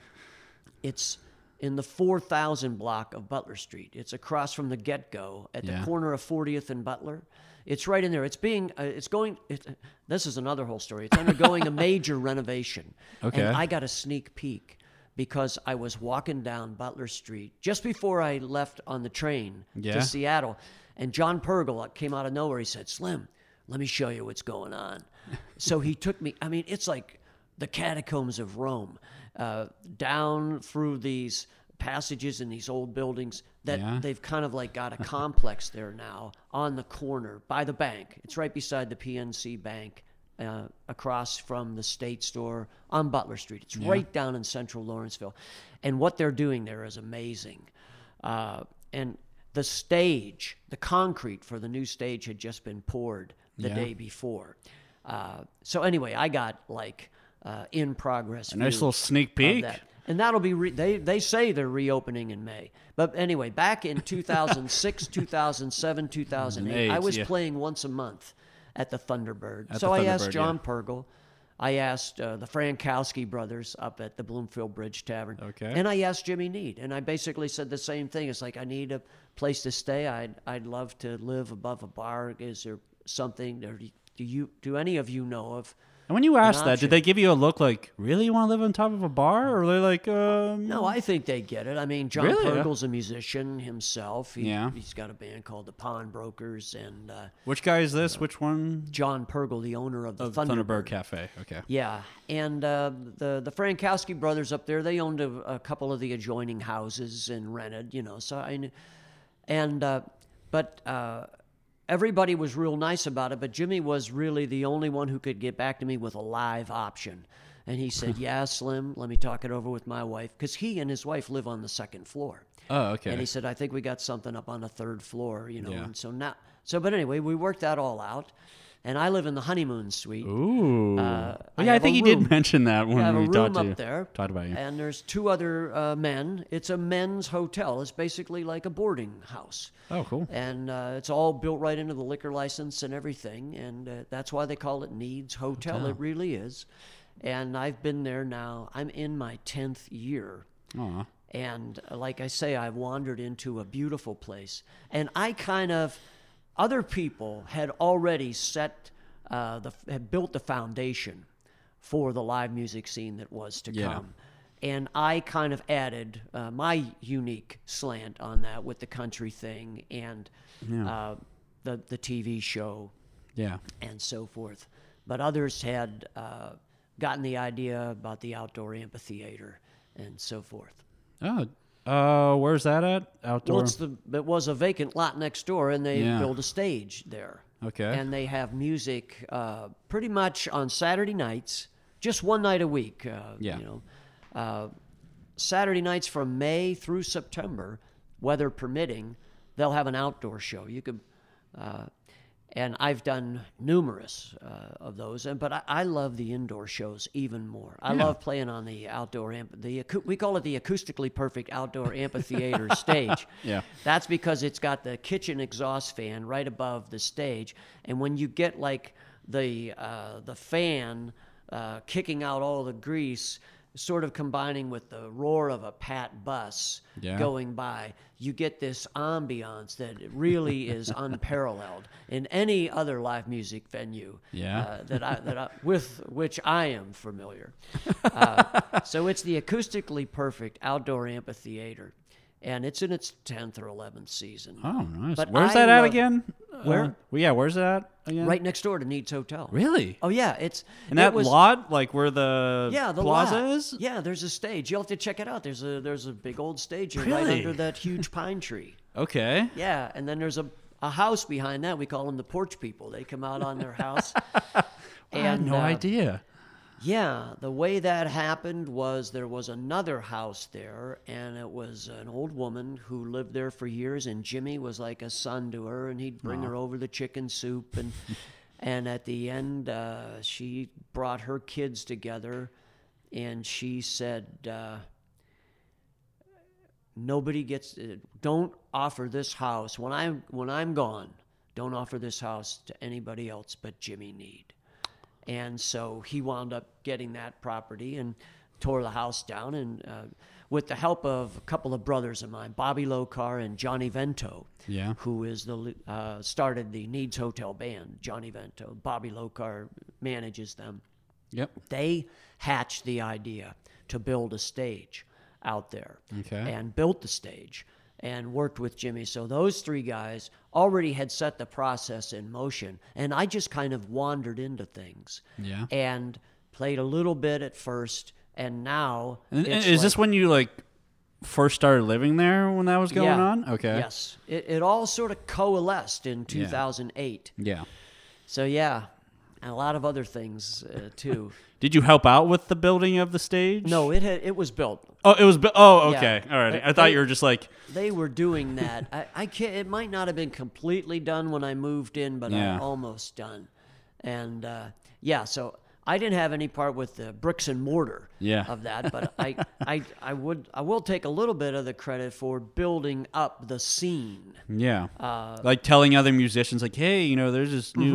it's in the 4000 block of Butler Street. It's across from the Get Go at Yeah. the corner of 40th and Butler. It's right in there. It's being uh, it's going it, this is another whole story. It's undergoing a *laughs* major renovation. Okay. And I got a sneak peek because I was walking down Butler Street just before I left on the train Yeah. to Seattle and John Purgle came out of nowhere. He said, "Slim, let me show you what's going on." So he took me. I mean, it's like the catacombs of Rome, uh, down through these passages in these old buildings that Yeah. they've kind of like got a *laughs* complex there now on the corner by the bank. It's right beside the PNC Bank. Uh, across from the state store on Butler Street. It's right down in central Lawrenceville. And what they're doing there is amazing. Uh, and the stage, the concrete for the new stage had just been poured the Yeah. day before. Uh, so anyway, I got like uh, in progress. A nice little sneak peek. that. And that'll be re- they they say they're reopening in May. But anyway, back in 2006, *laughs* 2007, 2008, I was yeah. playing once a month at the Thunderbird. At so the I asked John yeah. Purgle, I asked uh, the Frankowski brothers up at the Bloomfield Bridge Tavern, Okay. and I asked Jimmy Nied, and I basically said the same thing. It's like I need a place to stay. I'd I'd love to live above a bar. Is there something? Or do you do any of you know of? And when you asked that, did they give you a look like, really, you want to live on top of a bar? Or are they like, um, No, I think they get it. I mean, John Really? Yeah. Purgle's a musician himself. He, Yeah. He's got a band called the Pawnbrokers, and uh, which guy is this? Which one? John Purgle, the owner of the Of Thunderbird. Thunderbird Cafe. Okay. Yeah, and uh, the the Frankowski brothers up there, they owned a, a couple of the adjoining houses and rented, you know. So I, and uh, but uh, everybody was real nice about it, but Jimmy was really the only one who could get back to me with a live option. And he said, *laughs* "Yeah, Slim, let me talk it over with my wife because he and his wife live on the second floor." Oh, okay. And he said, "I think we got something up on the third floor, you know." Yeah. And so now, so but anyway, we worked that all out, and I live in the honeymoon suite. Ooh. Uh, Oh, I yeah, I a think you room. did mention that when I have a we room talked to up you. there, Talked about you. and there's two other uh, men. It's a men's hotel. It's basically like a boarding house. Oh, cool. And uh, it's all built right into the liquor license and everything, and uh, that's why they call it Nied's Hotel. Hotel. It really is. And I've been there now. I'm in my tenth year, Aw. and uh, like I say, I've wandered into a beautiful place. And I kind of, other people had already set, uh, the had built the foundation for the live music scene that was to Yeah. come. And I kind of added uh, my unique slant on that with the country thing and uh, the the TV show Yeah. and so forth. But others had uh, gotten the idea about the outdoor amphitheater and so forth. Oh, uh, where's that at? Outdoor. Well, it's the it was a vacant lot next door, and they Yeah. built a stage there. Okay. And they have music uh, pretty much on Saturday nights, just one night a week. Uh, Yeah. You know, uh, Saturday nights from May through September, weather permitting, they'll have an outdoor show. You could. Uh, and I've done numerous uh, of those, and but I, I love the indoor shows even more. I Yeah. love playing on the outdoor amp. The we call it the acoustically perfect outdoor amphitheater *laughs* stage. Yeah. That's because it's got the kitchen exhaust fan right above the stage, and when you get like the uh, the fan uh, kicking out all the grease, sort of combining with the roar of a pat bus Yeah. going by, you get this ambiance that really *laughs* is unparalleled in any other live music venue Yeah. uh, that I, that I, with which I am familiar. *laughs* Uh, so it's the acoustically perfect outdoor amphitheater, and it's in its tenth or eleventh season. oh, nice. But where's I that at again? Where? Uh, well, yeah, where's that again? Right next door to Nied's Hotel. Really? Oh yeah, it's And it that was- lot, like where the Yeah, the plaza lot. is? Yeah, there's a stage. You'll have to check it out. There's a there's a big old stage right under that huge pine tree. *laughs* Okay. Yeah, and then there's a a house behind that. We call them the porch people. They come out on their house. *laughs* I had no uh, idea. Yeah, the way that happened was there was another house there, and it was an old woman who lived there for years, and Jimmy was like a son to her, and he'd bring her over the chicken soup, and *laughs* and at the end, uh, she brought her kids together, and she said. Uh, Nobody gets. Uh, don't offer this house when I'm when I'm gone. Don't offer this house to anybody else but Jimmy Nied. And so he wound up getting that property and tore the house down. And uh, with the help of a couple of brothers of mine, Bobby Lokar and Johnny Vento, Yeah. who is the uh, started the Nied's Hotel band. Johnny Vento, Bobby Lokar manages them Yep. they hatched the idea to build a stage out there Okay. and built the stage and worked with Jimmy. So those three guys already had set the process in motion. And I just kind of wandered into things Yeah. and played a little bit at first. And now. And, is this when you like first started living there when that was going Yeah. on? Okay. Yes. It, it all sort of coalesced in 2008. Yeah. So, yeah. And a lot of other things uh, too. *laughs* Did you help out with the building of the stage? no, it had, it was built. Oh, it was. Bu- oh, Yeah. okay. All right. I thought they- you were just like. they were doing that. I, I can't. It might not have been completely done when I moved in, but Yeah. I almost done. And uh, yeah, so I didn't have any part with the bricks and mortar Yeah. of that, but *laughs* I, I, I would, I will take a little bit of the credit for building up the scene. Yeah. Uh, like telling other musicians, like, hey, you know, there's this new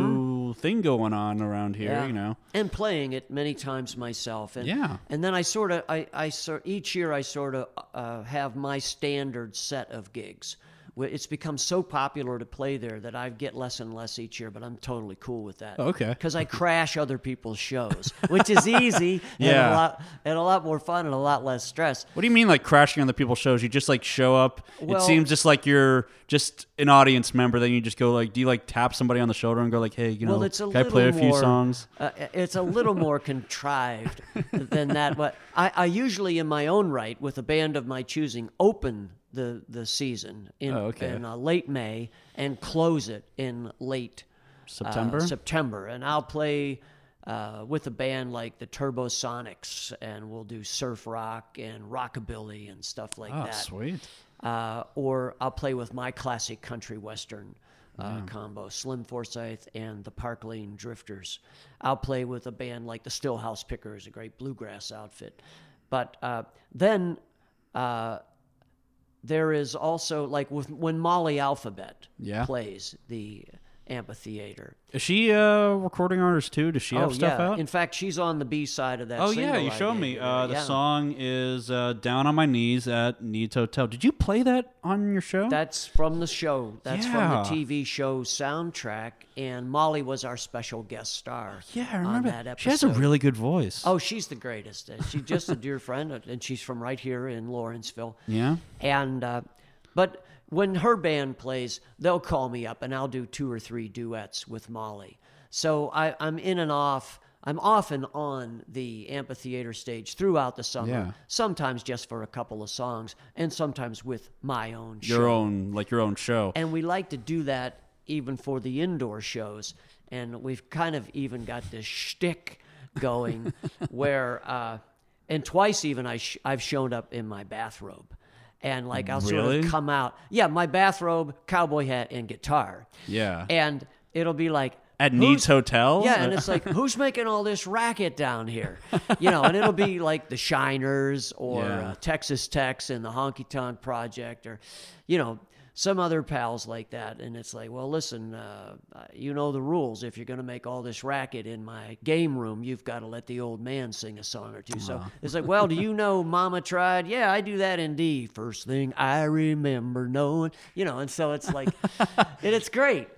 thing going on around here. Yeah. You know. and playing it many times myself. And, Yeah. And then I sort of, I, I sort each year I sort of uh, have my standard set of gigs. It's become so popular to play there that I get less and less each year, but I'm totally cool with that. Okay. Because I crash other people's shows, which is *laughs* easy and Yeah. a lot and a lot more fun and a lot less stress. What do you mean, like crashing on the people's shows? You just like show up. Well- it seems just like you're just an audience member. Then you just go like, do you like tap somebody on the shoulder and go like, hey, you know, well, it's a can I little play a few more, songs? Uh, it's a little more *laughs* contrived than that. But I, I usually, in my own right, with a band of my choosing, open the the season in, Oh, okay. in uh, late May and close it in late uh, September? September, and I'll play uh, with a band like the Turbo Sonics, and we'll do surf rock and rockabilly and stuff like Oh, that. sweet. Uh, or I'll play with my classic country western uh, combo, Slim Forsythe and the Park Lane Drifters. I'll play with a band like the Stillhouse Pickers, a great bluegrass outfit. But uh, then uh, there is also like with, when Molly Alphabet Yeah. plays the amphitheater. Is she a recording artist too? Does she have oh stuff yeah, out? in fact, she's on the B side of that. Oh yeah, you showed me. Uh, the Yeah. song is uh, "Down on My Knees" at Nied's Hotel. Did you play that on your show? That's from the show. That's Yeah. from the TV show soundtrack, and Molly was our special guest star. yeah, I on remember. that episode. She has a really good voice. Oh, she's the greatest. Uh, She's just a dear *laughs* friend, uh, and she's from right here in Lawrenceville. yeah. And uh, but when her band plays, they'll call me up, and I'll do two or three duets with Molly. So I, I'm in and off. I'm off and on the amphitheater stage throughout the summer. Yeah. Sometimes just for a couple of songs, and sometimes with my own Your show. own, like your own show. And we like to do that even for the indoor shows. And we've kind of even got this shtick going *laughs* where, uh, and twice even I sh- I've shown up in my bathrobe. And like I'll sort of come out, yeah, my bathrobe, cowboy hat, and guitar. Yeah. And it'll be like At Nied's Hotel. yeah, and it's like, who's making all this racket down here? You know, and it'll be *laughs* like the Shiners or Yeah. uh, Texas Techs and the Honky Tonk Project or, you know, some other pals like that. And it's like, well, listen, uh, you know the rules. If you're going to make all this racket in my game room, you've got to let the old man sing a song or two. So it's like, well, do you know *laughs* Mama tried? Yeah, I do that in D. First thing I remember knowing, you know, and so it's like, *laughs* and it's great.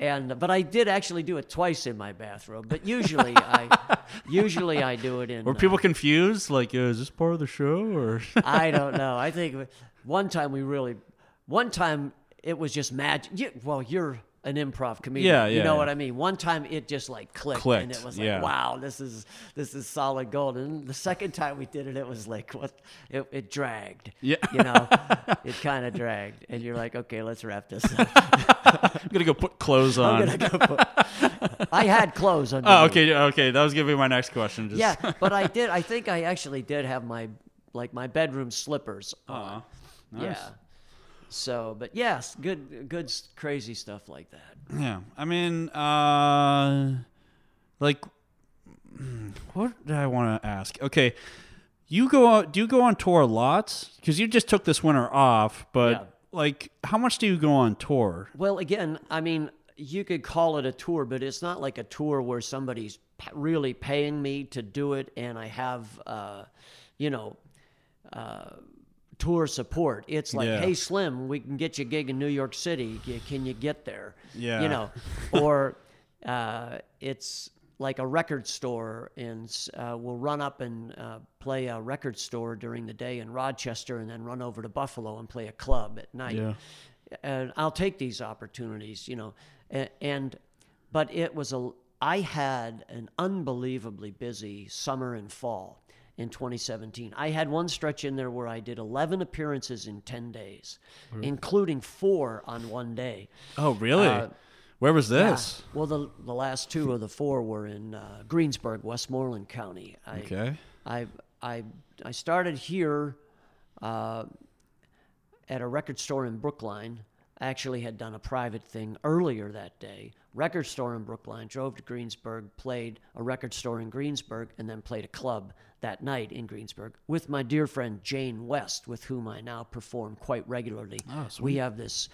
And but I did actually do it twice in my bathrobe. But usually I *laughs* usually I do it in. Were uh, people confused? Like, uh, is this part of the show or? I don't know. I think one time we really, one time it was just magic. You, well, you're an improv comedian. Yeah, yeah, You know yeah. what I mean? One time it just like clicked, and it was like, yeah. wow, this is this is solid gold. And the second time we did it, it was like what? It, it dragged. Yeah. You know, *laughs* it kind of dragged, and you're like, okay, let's wrap this up. *laughs* I'm gonna go put clothes *laughs* on. Go put- I had clothes on. Oh, okay, okay. That was gonna be my next question. Just, Yeah, but I did. I think I actually did have my like my bedroom slippers on. Aw, nice. Yeah. So, but yes, good, good, crazy stuff like that. Yeah, I mean, uh, like, *clears throat* what did I want to ask? Okay, you go out. Do you go on tour a lot? Because you just took this winter off, but Yeah. like, how much do you go on tour? Well, again, I mean, you could call it a tour, but it's not like a tour where somebody's really paying me to do it, and I have, uh, you know, uh, tour support. It's like, Yeah. hey, Slim, we can get you a gig in New York City. Can you get there? Yeah. You know, *laughs* or uh, it's like a record store, and uh, we'll run up and uh, play a record store during the day in Rochester, and then run over to Buffalo and play a club at night Yeah. and I'll take these opportunities, you know. And, and but it was a I had an unbelievably busy summer and fall in 2017. I had one stretch in there where I did 11 appearances in 10 days, including four on one day. Oh, really? Uh, Where was Yeah. this? Well, the the last two of the four were in uh, Greensburg, Westmoreland County. I, Okay. I I I started here uh, at a record store in Brookline. I actually had done a private thing earlier that day. Record store in Brookline. Drove to Greensburg, played a record store in Greensburg, and then played a club that night in Greensburg with my dear friend Jane West, with whom I now perform quite regularly. we have this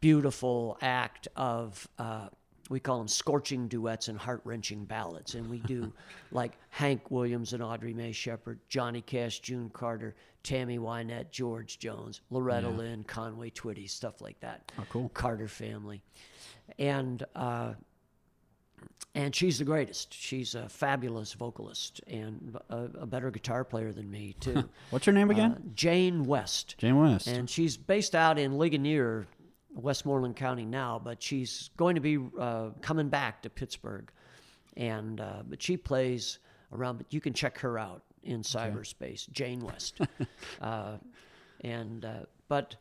beautiful act of. Uh, we call them scorching duets and heart wrenching ballads. And we do *laughs* like Hank Williams and Audrey Mae Sheppard, Johnny Cash, June Carter, Tammy Wynette, George Jones, Loretta Lynn, Conway Twitty, stuff like that. Oh, cool. Carter family. And, uh, and she's the greatest. She's a fabulous vocalist and a, a better guitar player than me, too. *laughs* What's her name again? Uh, Jane West. Jane West. And she's based out in Ligonier, Westmoreland County now, but she's going to be uh, coming back to Pittsburgh. And uh, but she plays around. But you can check her out in cyberspace, Jane West. *laughs* uh, and uh, but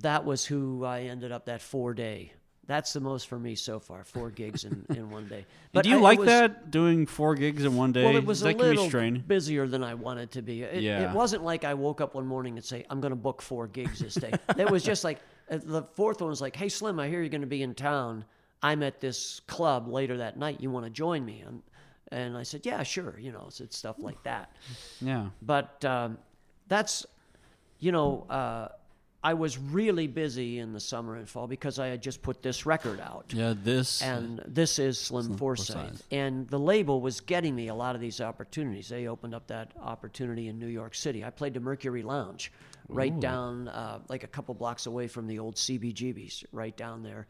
that was who I ended up that four day. That's the most for me so far. Four gigs in, *laughs* in one day. But do you I- like was- that doing four gigs in one day? Well, it was that a little busier than I wanted to be. It, Yeah. it wasn't like I woke up one morning and say, I'm going to book four gigs this day. it was just like, the fourth one was like, hey, Slim, I hear you're going to be in town. I'm at this club later that night. You want to join me? And, and I said, yeah, sure. You know, it's, it's stuff like that. Yeah. But um, that's, you know, uh, I was really busy in the summer and fall because I had just put this record out Yeah. This. and this is Slim, Forsythe. And the label was getting me a lot of these opportunities. They opened up that opportunity in New York City. I played the Mercury Lounge, right down uh, like a couple blocks away from the old CBGBs, right down there,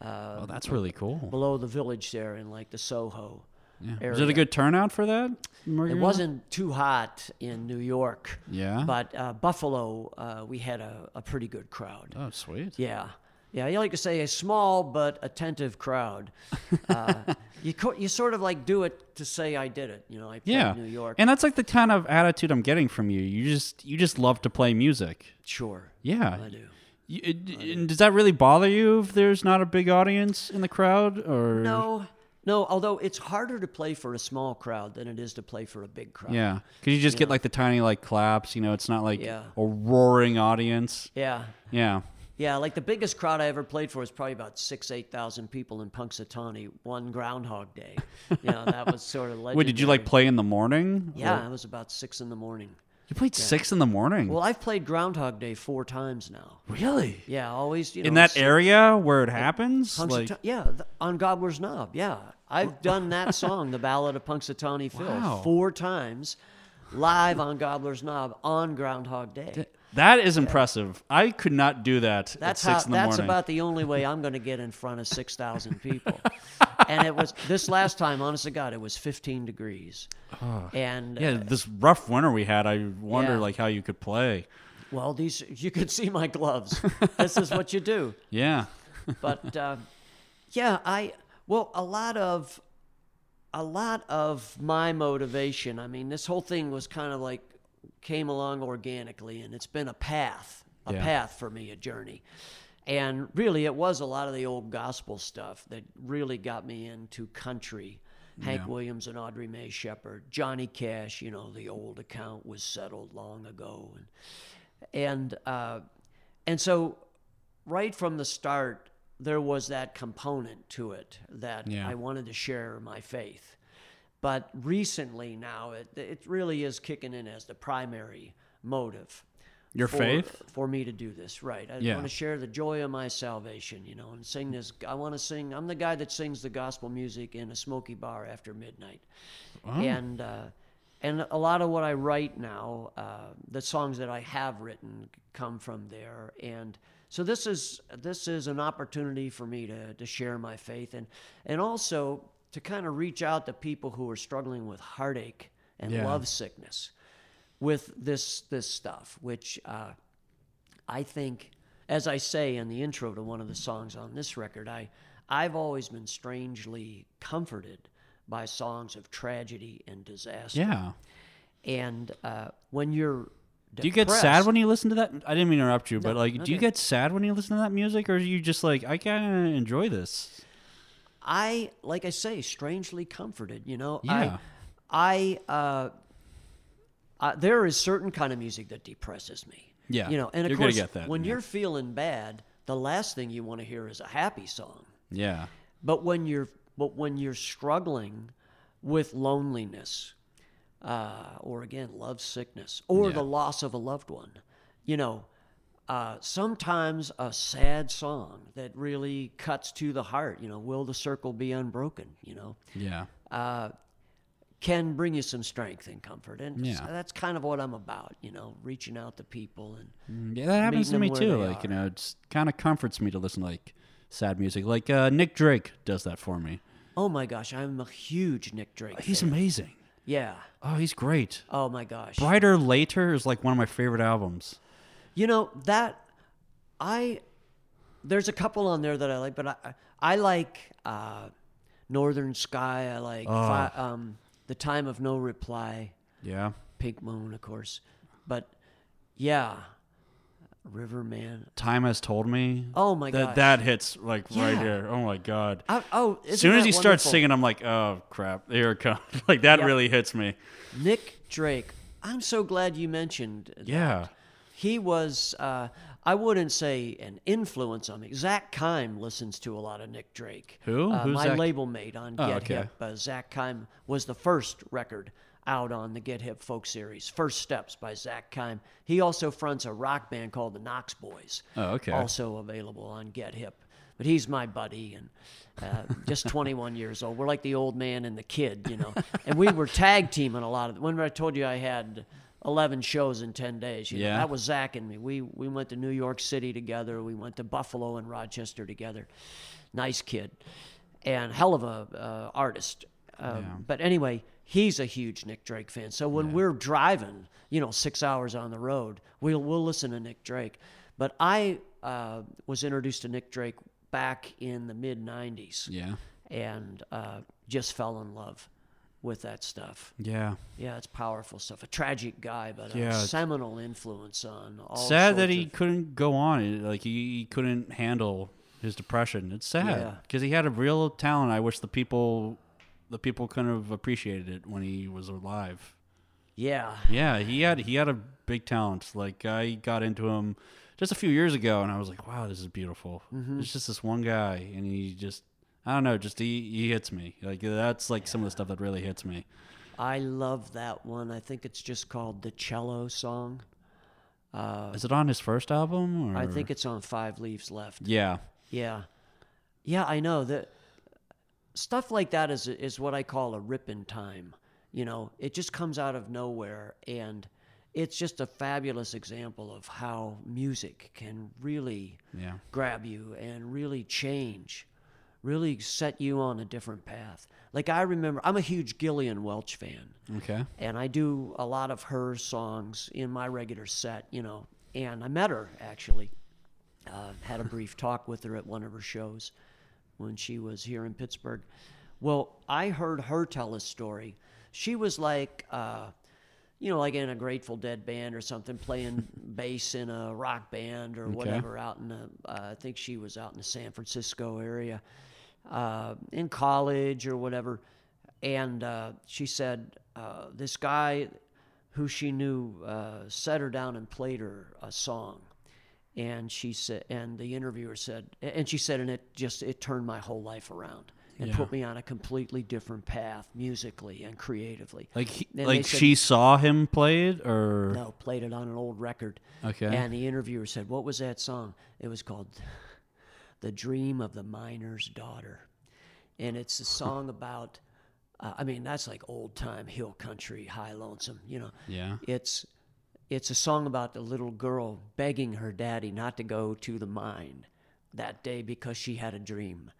uh, oh, that's really cool. below the village there in like the Soho. Yeah. area. Was it a good turnout for that? It wasn't too hot in New York. Yeah. But uh, Buffalo, uh, we had a, a pretty good crowd. Oh, sweet. Yeah. Yeah, you like to say a small but attentive crowd. *laughs* Uh, you co- you sort of like do it to say I did it. You know, I played Yeah. New York. And that's like the kind of attitude I'm getting from you. You just you just love to play music. sure, Yeah. I do. You- it- and does that really bother you if there's not a big audience in the crowd or No, no. Although it's harder to play for a small crowd than it is to play for a big crowd. Yeah, because you just get like the tiny like claps. You know, it's not like Yeah. a roaring audience. Yeah. Yeah. Yeah, like the biggest crowd I ever played for was probably about six, eight thousand people in Punxsutawney one Groundhog Day. *laughs* You know, that was sort of legendary. Wait, did you like play in the morning? Yeah, Or- it was about six in the morning. you played six in the morning. Well, I've played Groundhog Day four times now. really? Yeah, always. You know, In that area where it happens? Like, yeah, on Gobbler's Knob. Yeah, I've done that song, "The Ballad of Punxsutawney Phil," Wow. four times, live on Gobbler's Knob on Groundhog Day. that is impressive. I could not do that That's at how. in the That's morning. about the only way I'm going to get in front of six thousand *laughs* people. and it was this last time. Honest to God, it was 15 degrees. and yeah, uh, this rough winter we had, I wonder Yeah. like how you could play. well, these you could see my gloves. this is what you do. *laughs* Yeah. but uh, yeah, I well a lot of a lot of my motivation. I mean, this whole thing was kind of like came along organically, and it's been a path, a Yeah. path for me, a journey. And really, it was a lot of the old gospel stuff that really got me into country. Hank Yeah. Williams and Audrey Mae Sheppard, Johnny Cash. You know, the old account was settled long ago, and and uh, and so right from the start, there was that component to it that Yeah. I wanted to share my faith. But recently now, it, it really is kicking in as the primary motive. Your for, faith? For me to do this, right. I Yeah. want to share the joy of my salvation, you know, and sing this. I want to sing, I'm the guy that sings the gospel music in a smoky bar after midnight. And, uh, and a lot of what I write now, uh, the songs that I have written come from there. And so this is this is an opportunity for me to, to share my faith and and also to kind of reach out to people who are struggling with heartache and Yeah. love sickness with this this stuff, which uh, I think, as I say in the intro to one of the songs on this record, I I've always been strangely comforted by songs of tragedy and disaster. Yeah. And uh, when you're Do you get sad when you listen to that? I didn't mean to interrupt you, but No, like, do you get sad when you listen to that music, or are you just like, I kind of enjoy this? I like I say, strangely comforted. You know, Yeah. I, I, uh, uh, there is certain kind of music that depresses me. Yeah, you know, and of you're course, that, when yeah. you're feeling bad, the last thing you want to hear is a happy song. Yeah. But when you're, but when you're struggling with loneliness, uh, or again, love sickness, or Yeah. the loss of a loved one, you know, uh, sometimes a sad song that really cuts to the heart, you know, will the circle be unbroken, you know, Yeah. uh, can bring you some strength and comfort. And Yeah. so that's kind of what I'm about, you know, reaching out to people and Mm, Yeah, that happens to me too. Like, you know, it's kind of comforts me to listen to like sad music. Like uh, Nick Drake does that for me. oh my gosh, I'm a huge Nick Drake. He's fan. amazing. Yeah. Oh, he's great. Oh my gosh. Bryter Layter is like one of my favorite albums. You know that I there's a couple on there that I like, but I I like uh, Northern Sky. I like fi- um, the Time of No Reply, Yeah. Pink Moon, of course. But yeah, Riverman. Time has told me. Oh my god, that that hits like right here. Oh my god. I, oh, As soon as he starts singing, I'm like, oh crap, here it comes. *laughs* like that Yeah. really hits me. Nick Drake. I'm so glad you mentioned. that. Yeah. He was, uh, I wouldn't say an influence on me. Zach Kime listens to a lot of Nick Drake. Who? Uh, my Zach? label mate on Oh, Get okay. Hip. Uh, Zach Kime was the first record out on the Get Hip folk series. First Steps by Zach Kime. He also fronts a rock band called the Knox Boys. Oh, okay. Also available on Get Hip. But he's my buddy and uh, just *laughs* 21 years old. We're like the old man and the kid, you know. And we were tag teaming a lot of. Remember I told you I had 11 shows in 10 days. You know, Yeah. that was Zach and me. We we went to New York City together. We went to Buffalo and Rochester together. Nice kid, and hell of a uh, artist. Uh, But anyway, he's a huge Nick Drake fan. So when we're driving, you know, six hours on the road, we'll we'll listen to Nick Drake. But I uh, was introduced to Nick Drake back in the mid '90s, Yeah. and uh, just fell in love with that stuff. Yeah. Yeah, it's powerful stuff. A tragic guy, but Yeah, a seminal influence on all. sad that he of- couldn't go on. Like he, he couldn't handle his depression. It's sad because he had a real talent. I wish the people, the people couldn't have appreciated it when he was alive. Yeah, Yeah, he had he had a big talent. Like I got into him just a few years ago, and I was like, wow, this is beautiful. Mm-hmm. It's just this one guy, and he just. I don't know, just he, he hits me. Like that's like some of the stuff that really hits me. I love that one. I think it's just called the Cello Song. Uh, Is it on his first album? Or? I think it's on Five Leaves Left. Yeah, Yeah, yeah, I know that stuff like that is is what I call a rip in time. You know, it just comes out of nowhere, and it's just a fabulous example of how music can really yeah, grab you and really change, really set you on a different path. Like I remember, I'm a huge Gillian Welch fan okay, and I do a lot of her songs in my regular set, you know. And I met her actually, uh, had a *laughs* brief talk with her at one of her shows when she was here in Pittsburgh. Well, I heard her tell a story. She was like, uh, you know, like in a Grateful Dead band or something, playing *laughs* bass in a rock band or whatever out in the, uh, I think she was out in the San Francisco area uh, in college or whatever. And uh, she said uh, this guy who she knew uh, set her down and played her a song. And she said, and the interviewer said, and she said, and it just it turned my whole life around and Yeah. put me on a completely different path musically and creatively. like he, And like said- she saw him play it, or No, played it on an old record. Okay. And the interviewer said, "What was that song?" It was called *laughs* "The Dream of the Miner's Daughter," and it's a song about. Uh, I mean, that's like old time hill country, high lonesome. You know. Yeah. It's it's a song about the little girl begging her daddy not to go to the mine that day because she had a dream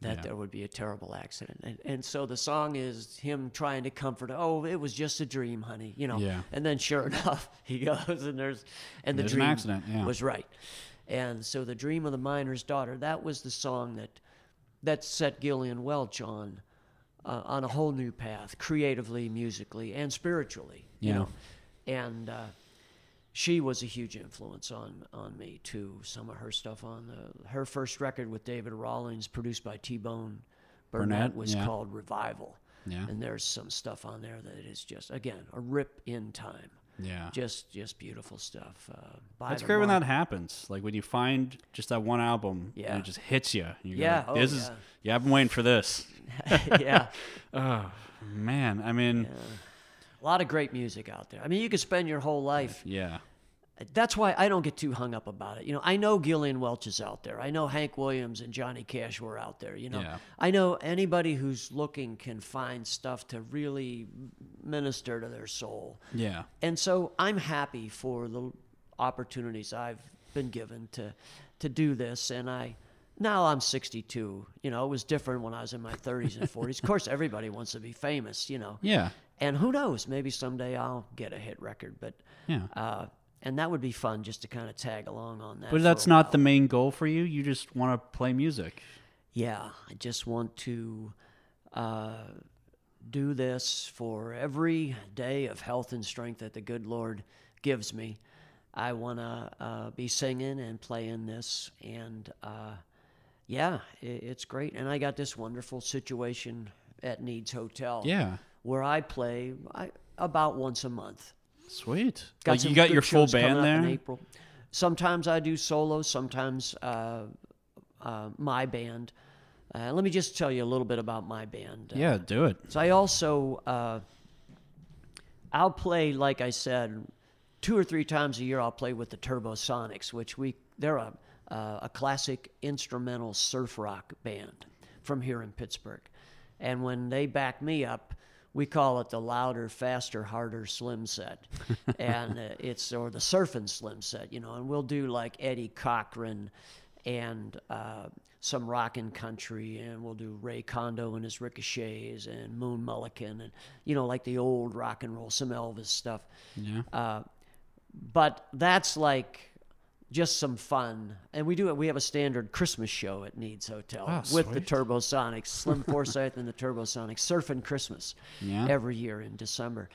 that Yeah. there would be a terrible accident. And, and so the song is him trying to comfort her. Oh, it was just a dream, honey. You know. Yeah. And then sure *laughs* enough, he goes and there's and the There's an dream accident, yeah. was right. And so the dream of the miner's daughter, that was the song that that set Gillian Welch on uh, on a whole new path, creatively, musically, and spiritually. You Yeah. know, and uh, she was a huge influence on on me too. Some of her stuff on the, her first record with David Rawlings, produced by T Bone Burnett, Burnett, was yeah. called Revival. Yeah. And there's some stuff on there that is just again a rip in time. Yeah. Just just beautiful stuff. Uh, by That's great when that happens. Like when you find just that one album Yeah. and it just hits you. Yeah, Like, oh, this is yeah. yeah. I've been waiting for this. *laughs* yeah. *laughs* Oh man. I mean, A lot of great music out there. I mean, you could spend your whole life. yeah. That's why I don't get too hung up about it. You know, I know Gillian Welch is out there. I know Hank Williams and Johnny Cash were out there. You know, Yeah. I know anybody who's looking can find stuff to really minister to their soul. Yeah. And so I'm happy for the opportunities I've been given to to do this and I now I'm 62. You know, it was different when I was in my 30s and 40s. Of course, everybody wants to be famous, you know. Yeah. And who knows, maybe someday I'll get a hit record, but Yeah. uh and that would be fun just to kind of tag along on that. But that's not the main goal for you. You just want to play music. Yeah, I just want to uh, do this for every day of health and strength that the good Lord gives me, I want to uh, be singing and playing this, and uh, yeah, it, it's great. And I got this wonderful situation at Nied's Hotel, Yeah. Where I play I, about once a month. Sweet. Got like you got your full band up in there. April. Sometimes I do solos. Sometimes uh, uh, my band. Uh, let me just tell you a little bit about my band. Uh, Yeah, do it. So I also uh, I'll play like I said two or three times a year. I'll play with the Turbosonics, which we they're a uh, a classic instrumental surf rock band from here in Pittsburgh, and when they back me up. We call it the louder, faster, harder slim set, *laughs* and uh, it's or the surfing slim set, you know. And we'll do like Eddie Cochran, and uh, some rockin' country, and we'll do Ray Condo and his ricochets, and Moon Mullican, and you know, like the old rock and roll, some Elvis stuff. Yeah. Uh, but that's like just some fun, and we do it. We have a standard Christmas show at Nied's Hotel Ah, with the. Turbosonics, Slim *laughs* Forsythe and the Turbosonics, surfing Christmas Yeah. every year in December,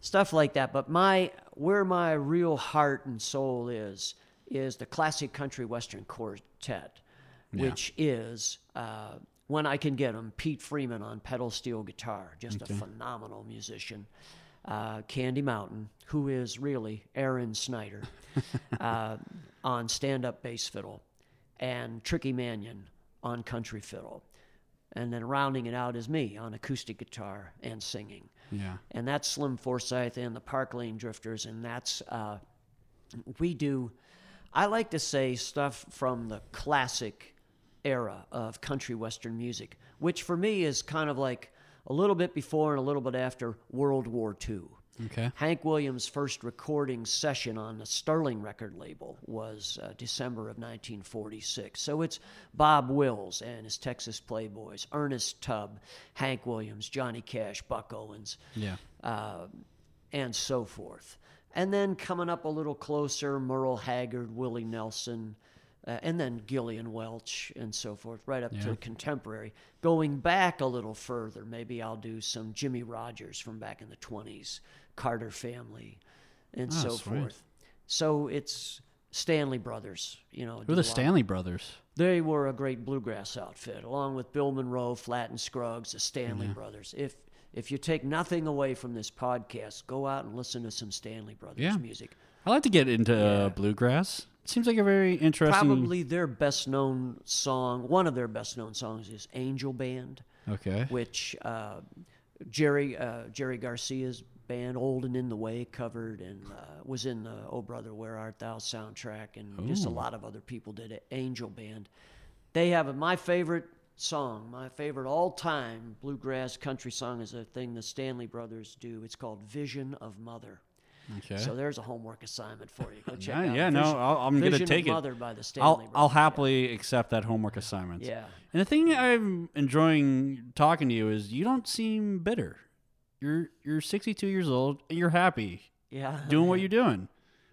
stuff like that. But my where my real heart and soul is is the classic country western quartet, which is uh, when I can get them. Pete Freeman on pedal steel guitar, just a phenomenal musician. Uh, Candy Mountain, who is really Aaron Snyder, *laughs* uh, on stand-up bass fiddle, and Tricky Mannion on country fiddle, and then rounding it out is me on acoustic guitar and singing Yeah. and that's Slim Forsythe and the Park Lane Drifters, and that's uh, we do. I like to say stuff from the classic era of country western music, which for me is kind of like a little bit before and a little bit after World War II. Okay. Hank Williams' first recording session on the Sterling record label was uh, December of 1946. So it's Bob Wills and his Texas Playboys, Ernest Tubb, Hank Williams, Johnny Cash, Buck Owens, Yeah. uh, and so forth. And then coming up a little closer, Merle Haggard, Willie Nelson, uh, and then Gillian Welch, and so forth, right up Yeah. to contemporary. Going back a little further, maybe I'll do some Jimmie Rodgers from back in the 20s, Carter Family, and Ah, so sweet. forth. So it's Stanley Brothers, you know. Who are the Stanley brothers? they were a great bluegrass outfit, along with Bill Monroe, Flatt and Scruggs, the Stanley Brothers. If if you take nothing away from this podcast, go out and listen to some Stanley Brothers Yeah. music. I like to get into uh, Yeah. bluegrass. It seems like a very interesting. Probably their best known song, one of their best known songs is Angel Band, Okay. which uh, Jerry uh, Jerry Garcia's band Old and in the Way covered and uh, was in the Oh Brother Where Art Thou soundtrack and just a lot of other people did it. Angel Band. They have a, my favorite song, my favorite all-time bluegrass country song is a thing the Stanley Brothers do. It's called Vision of Mother. Okay. So there's a homework assignment for you. Go *laughs* check yeah, out yeah, no, Vision, I'll, I'm gonna of take it. Mother by the Stanley I'll Brothers. I'll Yeah. happily accept that homework assignment. Yeah. And the thing I'm enjoying talking to you is you don't seem bitter. You're you're 62 years old and you're happy Yeah. *laughs* doing what you're doing.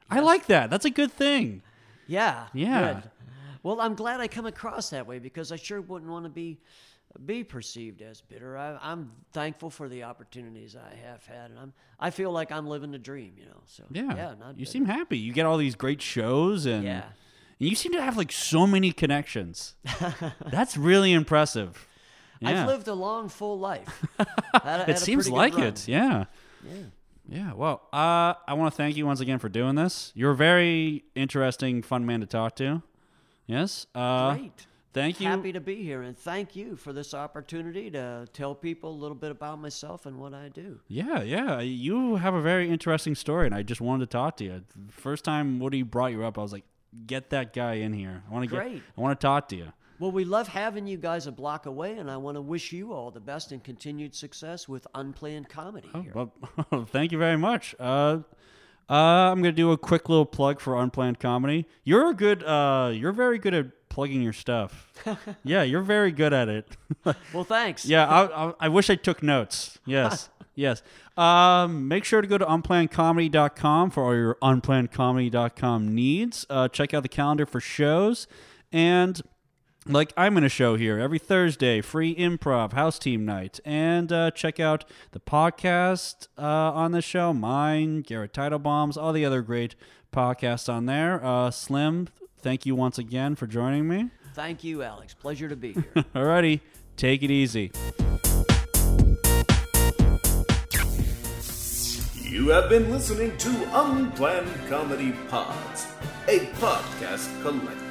I like that. That's a good thing. Yeah. Yeah. Good. Well, I'm glad I come across that way because I sure wouldn't want to be be perceived as bitter. I, I'm thankful for the opportunities I have had, and I'm I feel like I'm living the dream. You know. So Yeah. yeah. You bitter. seem happy. You get all these great shows and Yeah. and you seem to have like so many connections. *laughs* That's really impressive. Yeah. I've lived a long, full life. *laughs* Had it seems like it. Yeah. Yeah. Yeah, well, uh, I want to thank you once again for doing this. You're a very interesting, fun man to talk to. Yes. Uh, Great. Thank you. Happy to be here, and thank you for this opportunity to tell people a little bit about myself and what I do. Yeah, yeah. You have a very interesting story, and I just wanted to talk to you. First time Woody brought you up, I was like, "Get that guy in here. I want to get. I want to talk to you." Well, we love having you guys a block away, and I want to wish you all the best and continued success with Unplanned Comedy Oh, here. well, *laughs* thank you very much. Uh, uh, I'm gonna do a quick little plug for Unplanned Comedy. You're a good. Uh, you're very good at plugging your stuff. *laughs* yeah, you're very good at it. *laughs* Well, thanks. Yeah, I, I, I wish I took notes. Yes, *laughs* yes. Um, make sure to go to unplannedcomedy.com for all your unplannedcomedy.com needs. Uh, check out the calendar for shows. And like I'm in a show here every Thursday, free improv, house team night. And uh, check out the podcast uh, on the show, mine, Garrett Titlebaum's, all the other great podcasts on there. Uh, Slim, thank you once again for joining me. Thank you, Alex. Pleasure to be *laughs* here. Alrighty, take it easy. You have been listening to Unplanned Comedy Pods, a podcast collection.